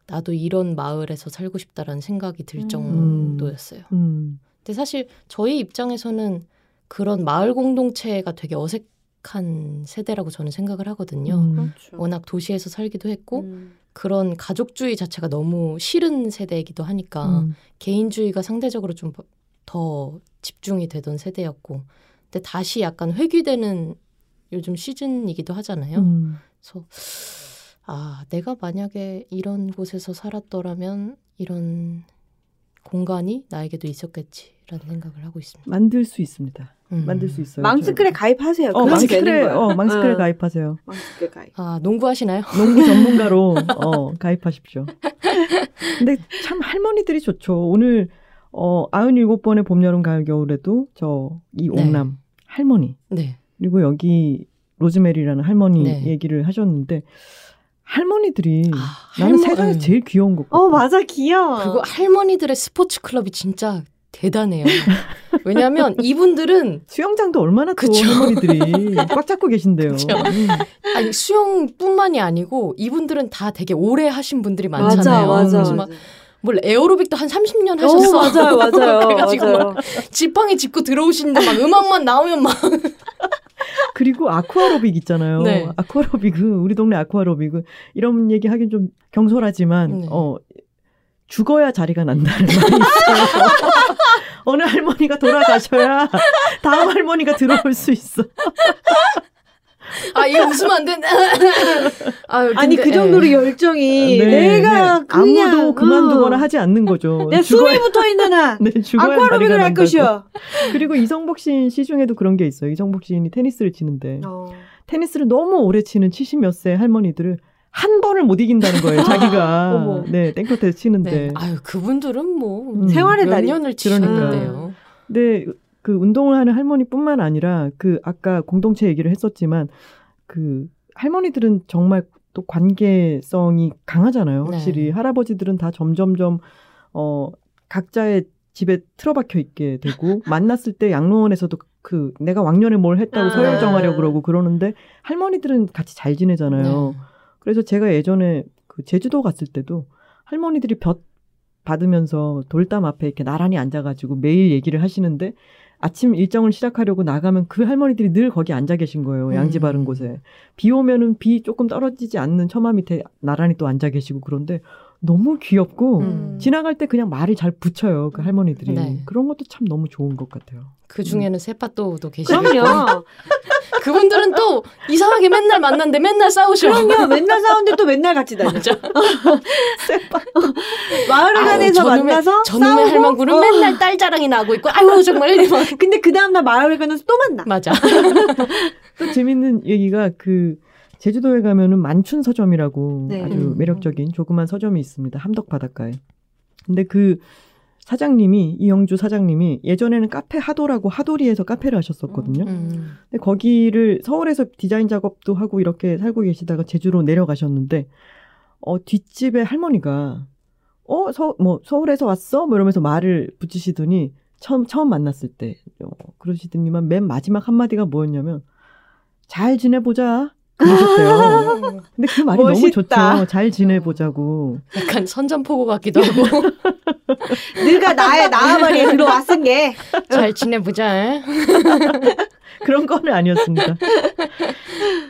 나도 이런 마을에서 살고 싶다라는 생각이 들 음. 정도였어요. 음. 근데 사실 저희 입장에서는 그런 마을 공동체가 되게 어색한 세대라고 저는 생각을 하거든요. 음. 그렇죠. 워낙 도시에서 살기도 했고 음. 그런 가족주의 자체가 너무 싫은 세대이기도 하니까 음. 개인주의가 상대적으로 좀더 집중이 되던 세대였고 근데 다시 약간 회귀되는 요즘 시즌이기도 하잖아요. 음. 그래서 아 내가 만약에 이런 곳에서 살았더라면 이런 공간이 나에게도 있었겠지라는 생각을 하고 있습니다. 만들 수 있습니다. 음. 만들 수 있어요. 망스클에 가입하세요. 어, 망스클에. 어, 망스클에 응. 가입하세요. 망스클 가입. 아 농구하시나요? <laughs> 농구 전문가로 <laughs> 어, 가입하십시오. 근데 참 할머니들이 좋죠. 오늘 어 97번의 봄, 여름, 가을, 겨울에도 저이 네. 옥남 할머니 네. 그리고 여기 로즈메리라는 할머니 네. 얘기를 하셨는데 할머니들이 아, 나는 할머- 세상에서 네. 제일 귀여운 것 같아. 어 맞아 귀여워. 그리고 할머니들의 스포츠 클럽이 진짜 대단해요. 왜냐하면 <laughs> 이분들은 수영장도 얼마나 또 그쵸. 할머니들이 <laughs> 꽉 잡고 계신데요. 음. 아니 수영뿐만이 아니고 이분들은 다 되게 오래 하신 분들이 많잖아요. 맞아. 그래서 맞아. 막뭘 에어로빅도 한 30년 어, 하셨어. 맞아요 <laughs> 맞아요 그래가지고 맞아요. 지팡이 짚고 들어오시는데 막 음악만 나오면 막 <laughs> 그리고 아쿠아로빅 있잖아요. 네. 아쿠아로빅은 우리 동네 아쿠아로빅은 이런 얘기 하긴 좀 경솔하지만 네. 어 죽어야 자리가 난다는 <laughs> 말이 있어요. 어느 할머니가 돌아가셔야 다음 할머니가 들어올 수 있어. 아, 이거 웃으면 안 된다. <laughs> 아유, 아니 그 정도로 예. 열정이 네, 내가 네. 그냥 아무도 그만두거나 어. 하지 않는 거죠. 내 죽어야- 숨이 붙어 있는 한 네, 아쿠아로빅을 할. 것이요. 그리고 이성복 시인 시 중에도 그런 게 있어요. 이성복 시인이 테니스를 치는데 어. 테니스를 너무 오래 치는 70몇 세 할머니들을 한 번을 못 이긴다는 거예요. 자기가. <laughs> 네 땡볕에서 치는데. 네. 아유, 그분들은 뭐 음. 생활의 몇 달인. 년을. 치셨는데요. 근데 그 운동을 하는 할머니뿐만 아니라 그 아까 공동체 얘기를 했었지만 그 할머니들은 정말 또 관계성이 강하잖아요. 확실히 네. 할아버지들은 다 점점점 어 각자의 집에 틀어박혀 있게 되고 <laughs> 만났을 때 양로원에서도 그 내가 왕년에 뭘 했다고 아. 서열 정하려고 그러고 그러는데 할머니들은 같이 잘 지내잖아요. 네. 그래서 제가 예전에 그 제주도 갔을 때도 할머니들이 볕 받으면서 돌담 앞에 이렇게 나란히 앉아가지고 매일 얘기를 하시는데 아침 일정을 시작하려고 나가면 그 할머니들이 늘 거기 앉아 계신 거예요. 양지 음. 바른 곳에. 비 오면은 비 조금 떨어지지 않는 처마 밑에 나란히 또 앉아 계시고 그런데 너무 귀엽고 음. 지나갈 때 그냥 말을 잘 붙여요. 그 할머니들이. 네. 그런 것도 참 너무 좋은 것 같아요. 그 중에는 세파또도 계시고. 그럼요. <laughs> 그분들은 또 이상하게 맨날 만났는데 맨날 싸우셔. 그럼요. 맨날 싸우는데 또 맨날 같이 다녀. 맞아. <laughs> 마을회관에서 아유, 저놈의- 만나서 저놈의 싸우고, 할망구는 어. 맨날 딸 자랑이 나고 있고, 아유, 정말 이막 <laughs> 근데 그 다음날 마을회관에서 또 만나. 맞아. 또 재밌는 얘기가 그 제주도에 가면은 만춘 서점이라고 네. 아주 음. 매력적인 조그만 서점이 있습니다. 함덕 바닷가에. 근데 그 사장님이 이영주 사장님이 예전에는 카페 하도라고 하도리에서 카페를 하셨었거든요. 음. 근데 거기를 서울에서 디자인 작업도 하고 이렇게 살고 계시다가 제주로 내려가셨는데 어 뒷집에 할머니가 어 서 뭐 서울에서 왔어? 뭐 이러면서 말을 붙이시더니 처음 처음 만났을 때 어, 그러시더니만 맨 마지막 한마디가 뭐였냐면 잘 지내보자 그러셨대요. <laughs> 근데 그 말이 너무 멋있다. 좋죠. 잘 지내보자고. 약간 선전포고 같기도 하고. <laughs> 네가 나의 나아머리에 들어왔은 게 잘 지내보자. <laughs> 그런 건 아니었습니다.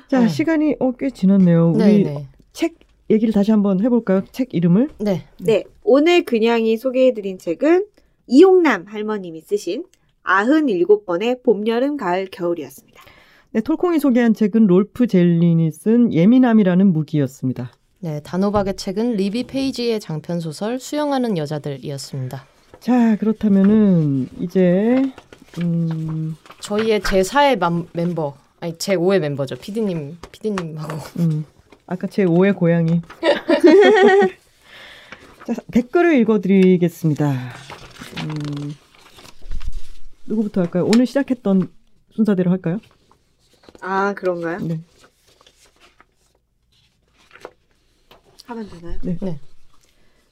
자, 네. 시간이 어, 꽤 지났네요. 우리 네네. 책 얘기를 다시 한번 해볼까요? 책 이름을? 네. 네, 오늘 그냥이 소개해드린 책은 이용남 할머님이 쓰신 97번의 봄, 여름, 가을, 겨울이었습니다. 네, 톨콩이 소개한 책은 롤프 젤린이 쓴 예민함이라는 무기였습니다. 네, 단호박의 책은 리비 페이지의 장편 소설 수영하는 여자들이었습니다. 자, 그렇다면은 이제 음, 저희의 제 4의 멤버, 아니 제 5의 멤버죠. 피디님, 피디님하고. 음, 아까 제 5의 고양이. <laughs> 자, 댓글을 읽어드리겠습니다. 음, 누구부터 할까요? 오늘 시작했던 순서대로 할까요? 아, 그런가요? 네. 하면 되나요? 네. 네.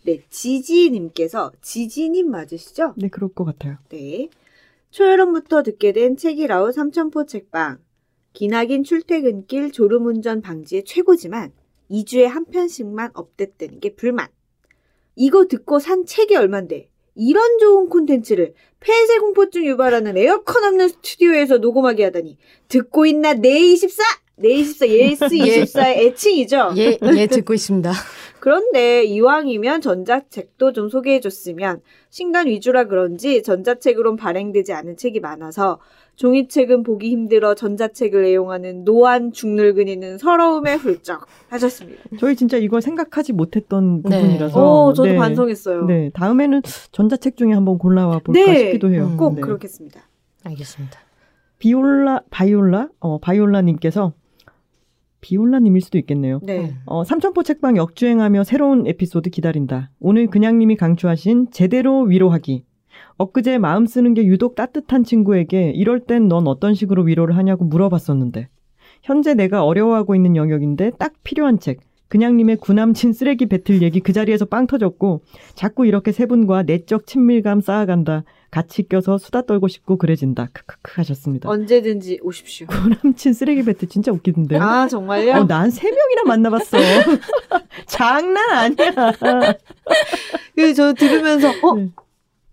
네, 지지님께서 지지님 맞으시죠? 네, 그럴 것 같아요. 네. 초여름부터 듣게 된 책이라우 삼천포 책방. 기나긴 출퇴근길 졸음운전 방지에 최고지만 2주에 한 편씩만 업데이트되는 게 불만. 이거 듣고 산 책이 얼만데 이런 좋은 콘텐츠를 폐쇄 공포증 유발하는 에어컨 없는 스튜디오에서 녹음하게 하다니. 듣고 있나? 네24 네24 예스24의 애칭이죠. 예, 예 듣고 있습니다. <laughs> 그런데 이왕이면 전자책도 좀 소개해 줬으면 신간 위주라 그런지 전자책으론 발행되지 않은 책이 많아서 종이책은 보기 힘들어 전자책을 애용하는 노안 중늙은이는 서러움에 훌쩍 하셨습니다. 저희 진짜 이걸 생각하지 못했던 네. 부분이라서. 오, 저도 네. 반성했어요. 네, 다음에는 전자책 중에 한번 골라와 볼까 네. 싶기도 해요. 음. 꼭 네. 그렇겠습니다. 알겠습니다. 비올라, 바이올라, 어, 바이올라님께서 비올라님일 수도 있겠네요. 네. 음. 어, 삼천포 책방 역주행하며 새로운 에피소드 기다린다. 오늘 그냥님이 강추하신 제대로 위로하기. 엊그제 마음 쓰는 게 유독 따뜻한 친구에게 이럴 땐 넌 어떤 식으로 위로를 하냐고 물어봤었는데 현재 내가 어려워하고 있는 영역인데 딱 필요한 책. 그냥님의 구남친 쓰레기 배틀 얘기 그 자리에서 빵 터졌고 자꾸 이렇게 세 분과 내적 친밀감 쌓아간다. 같이 껴서 수다 떨고 싶고 그래진다. 크크크 하셨습니다. 언제든지 오십시오. 구남친 쓰레기 배틀 진짜 웃기던데요. 아, 정말요? 어, 난세 명이나 만나봤어. <laughs> 장난 아니야. 그래서 저 들으면서 어? 네.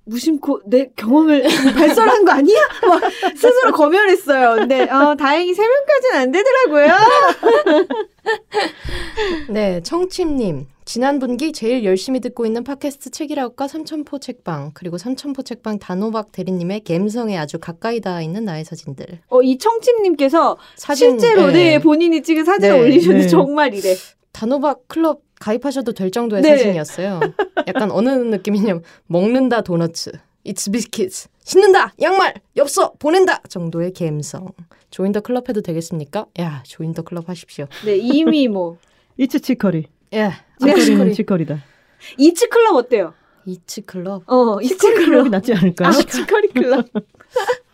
무심코 내 경험을 <laughs> 발설한 거 아니야? 막 스스로 검열했어요. 근데 어, 다행히 세 명까지는 안 되더라고요. <laughs> 네, 청침님. 지난 분기 제일 열심히 듣고 있는 팟캐스트 책이라웃과 삼천포 책방 그리고 삼천포 책방 단호박 대리님의 갬성에 아주 가까이 닿아 있는 나의 사진들. 어, 이 청침님께서 사진, 실제로 예. 네, 본인이 찍은 사진을 네. 올리셨는데 네. 정말 이래. 단호박 클럽 가입하셔도 될 정도의 네. 사진이었어요. 약간 어느 느낌이냐면 먹는다 도너츠, it's biscuits, 신는다 양말, 엽서 보낸다 정도의 감성. 조인 더 클럽 해도 되겠습니까? 야 조인 더 클럽 하십시오. 네, 이미 뭐. <laughs> 이츠 치커리. 야 네. 치커리는 치커리. 치커리다. 이츠 클럽 어때요? 이츠 클럽. 어, 이츠 클럽이 클럽. 낫지 않을까요? 아, 치커리 클럽.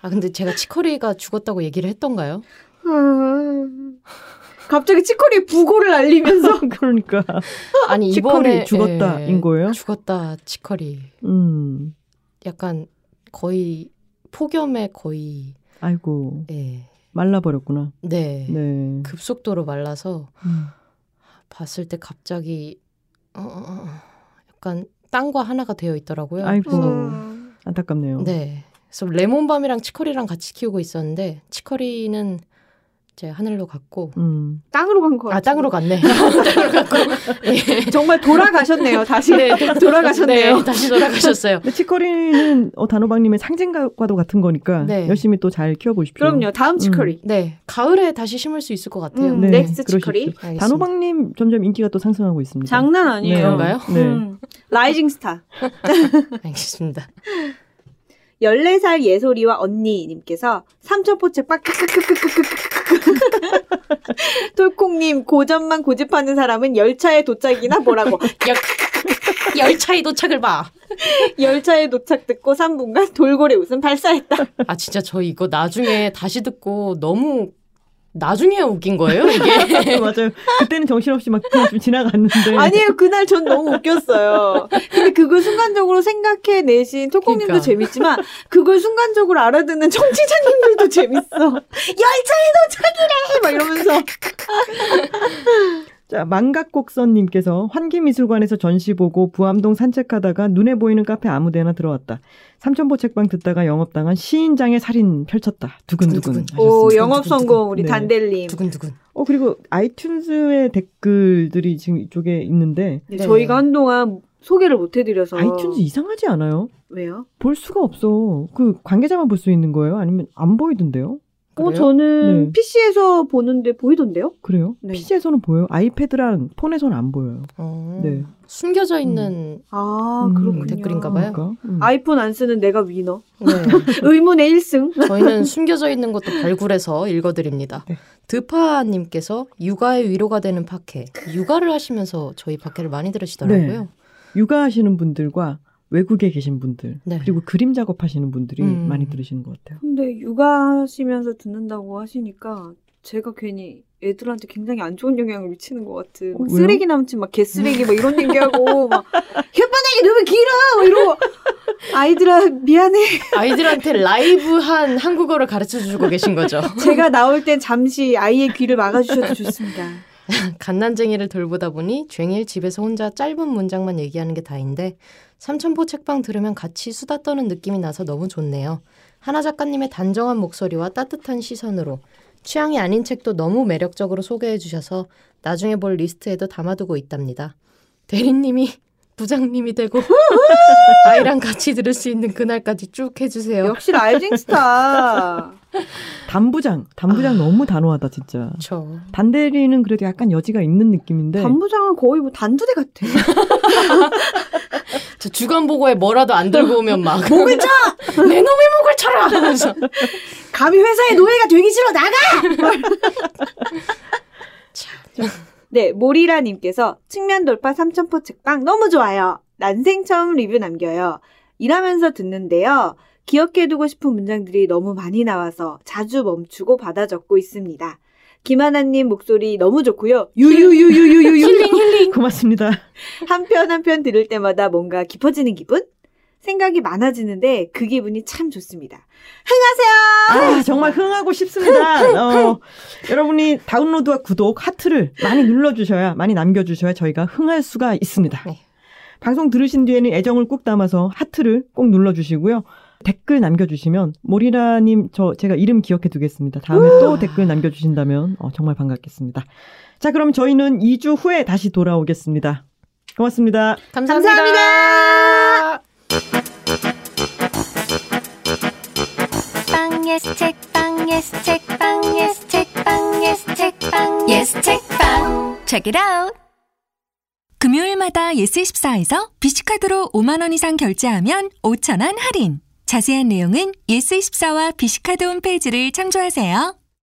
아 근데 제가 치커리가 죽었다고 얘기를 했던가요? 음. 갑자기 치커리 부고를 알리면서 <laughs> 그러니까 아니 치커리 이번에 죽었다인 예, 거예요? 죽었다 치커리. 음. 약간 거의 폭염에 거의 아이고 예. 말라버렸구나. 네. 네. 급속도로 말라서 음. 봤을 때 갑자기 어, 어, 어, 약간 땅과 하나가 되어 있더라고요. 아이고. 음. 안타깝네요. 네. 그래서 레몬밤이랑 치커리랑 같이 키우고 있었는데 치커리는 이 제 하늘로 갔고 음. 땅으로 간 거. 아 땅으로 갔네. <laughs> 땅으로 갔고 예. 정말 돌아가셨네요. 다시 네, <laughs> 돌아가셨네요. 네, 다시 돌아가셨어요. 치커리는 어, 단호박님의 상징과도 같은 거니까 네. 열심히 또 잘 키워보십시오. 그럼요. 다음 치커리. 네, 가을에 다시 심을 수 있을 것 같아요. 음, 네, next. 치커리. 알겠습니다. 단호박님 점점 인기가 또 상승하고 있습니다. 장난 아니에요. 네. 그런가요? 네. 음. rising star. <laughs> 알겠습니다. 14살 예솔이와 언니님께서 삼천포책 빡크크크크크크크 <laughs> 톨콩님 고전만 고집하는 사람은 열차에 도착이나 보라고 열차에 도착을 봐. 열차에 도착 듣고 3분간 돌고래 웃음 발사했다. 아 진짜 저 이거 나중에 다시 듣고 너무 나중에 웃긴 거예요 이게. <laughs> 맞아요. 그때는 정신없이 막 그냥 좀 지나갔는데. 아니에요. 그날 전 너무 웃겼어요. 근데 그걸 순간적으로 생각해 내신 톨콩님도 그러니까. 재밌지만 그걸 순간적으로 알아듣는 청취자님들도 재밌어. <laughs> 열차에 도착이래! 막 이러면서. <laughs> 자, 망각곡선님께서 환기미술관에서 전시 보고 부암동 산책하다가 눈에 보이는 카페 아무데나 들어왔다. 삼천포 책방 듣다가 영업당한 시인장의 살인 펼쳤다. 두근두근. 두근두근. 오. 영업 성공 우리 네. 단델님. 두근두근. 어, 그리고 아이튠즈의 댓글들이 지금 이쪽에 있는데 네, 네. 저희가 한동안 소개를 못 해드려서. 아이튠즈 이상하지 않아요? 왜요? 볼 수가 없어. 그 관계자만 볼 수 있는 거예요? 아니면 안 보이던데요? 어, 그래요? 저는 네. PC에서 보는데 보이던데요? 그래요? 네. PC에서는 보여요. 아이패드랑 폰에서는 안 보여요. 어, 네. 숨겨져 있는 아, 음, 그렇군요. 댓글인가 봐요. 그러니까. 음. 아이폰 안 쓰는 내가 위너. 네. <laughs> 의문의 1승. <laughs> 저희는 숨겨져 있는 것도 발굴해서 읽어드립니다. 네. 드파님께서 육아의 위로가 되는 팟캐. 육아를 하시면서 저희 팟캐를 많이 들으시더라고요. 육아하시는 분들과 외국에 계신 분들 네. 그리고 그림 작업하시는 분들이 음. 많이 들으시는 것 같아요. 근데 육아하시면서 듣는다고 하시니까 제가 괜히 애들한테 굉장히 안 좋은 영향을 미치는 것 같은 막 왜요? 쓰레기 남친 막 개쓰레기 막 이런 <laughs> 얘기하고 막 혓바닥이 너무 길어 막 이러고 아이들아 미안해 아이들한테 라이브한 한국어를 가르쳐 주고 계신 거죠. 제가 나올 땐 잠시 아이의 귀를 막아주셔도 좋습니다 <laughs> 갓난쟁이를 돌보다 보니 쟁일 집에서 혼자 짧은 문장만 얘기하는 게 다인데 삼천포 책방 들으면 같이 수다 떠는 느낌이 나서 너무 좋네요. 하나 작가님의 단정한 목소리와 따뜻한 시선으로 취향이 아닌 책도 너무 매력적으로 소개해 주셔서 나중에 볼 리스트에도 담아두고 있답니다. 대리님이 부장님이 되고 아이랑 같이 들을 수 있는 그날까지 쭉 해주세요. 역시 rising star. 단부장, 단부장 너무 단호하다 진짜. 저 단대리는 그래도 약간 여지가 있는 느낌인데. 단부장은 거의 뭐 단두대 같아. <laughs> 저 주간 보고에 뭐라도 안 들고 오면 막. 목을 쳐! <laughs> 내 놈의 목을 쳐라! 하면서. 감히 회사의 노예가 되기 싫어 나가 <laughs> 네, 모리라님께서 측면 돌파 삼천포 책방 너무 좋아요. 난생 처음 리뷰 남겨요. 일하면서 듣는데요. 기억해두고 싶은 문장들이 너무 많이 나와서 자주 멈추고 받아 적고 있습니다. 김하나님 목소리 너무 좋고요. 유유유유유유유. 힐링 힐링 고맙습니다. 한 편 한 편 들을 때마다 뭔가 깊어지는 기분? 생각이 많아지는데 그 기분이 참 좋습니다. 흥하세요! 아, 정말 흥하고 싶습니다. 어, 여러분이 다운로드와 구독, 하트를 많이 눌러주셔야, 많이 남겨주셔야 저희가 흥할 수가 있습니다. 네. 방송 들으신 뒤에는 애정을 꾹 담아서 하트를 꼭 눌러주시고요. 댓글 남겨주시면 모리라님 저 제가 이름 기억해 두겠습니다. 다음에 또 댓글 남겨주신다면 어, 정말 반갑겠습니다. 자 그럼 저희는 2주 후에 다시 돌아오겠습니다. 고맙습니다. 감사합니다. 감사합니다. 빵 예스 책빵 예스 책방 예스 책방 예스 책방 예스 책방 책읽아웃. 금요일마다 예스24에서 비시카드로 5만 원 이상 결제하면 5천 원 할인. 자세한 내용은 예스24와 비시카드 홈페이지를 참조하세요.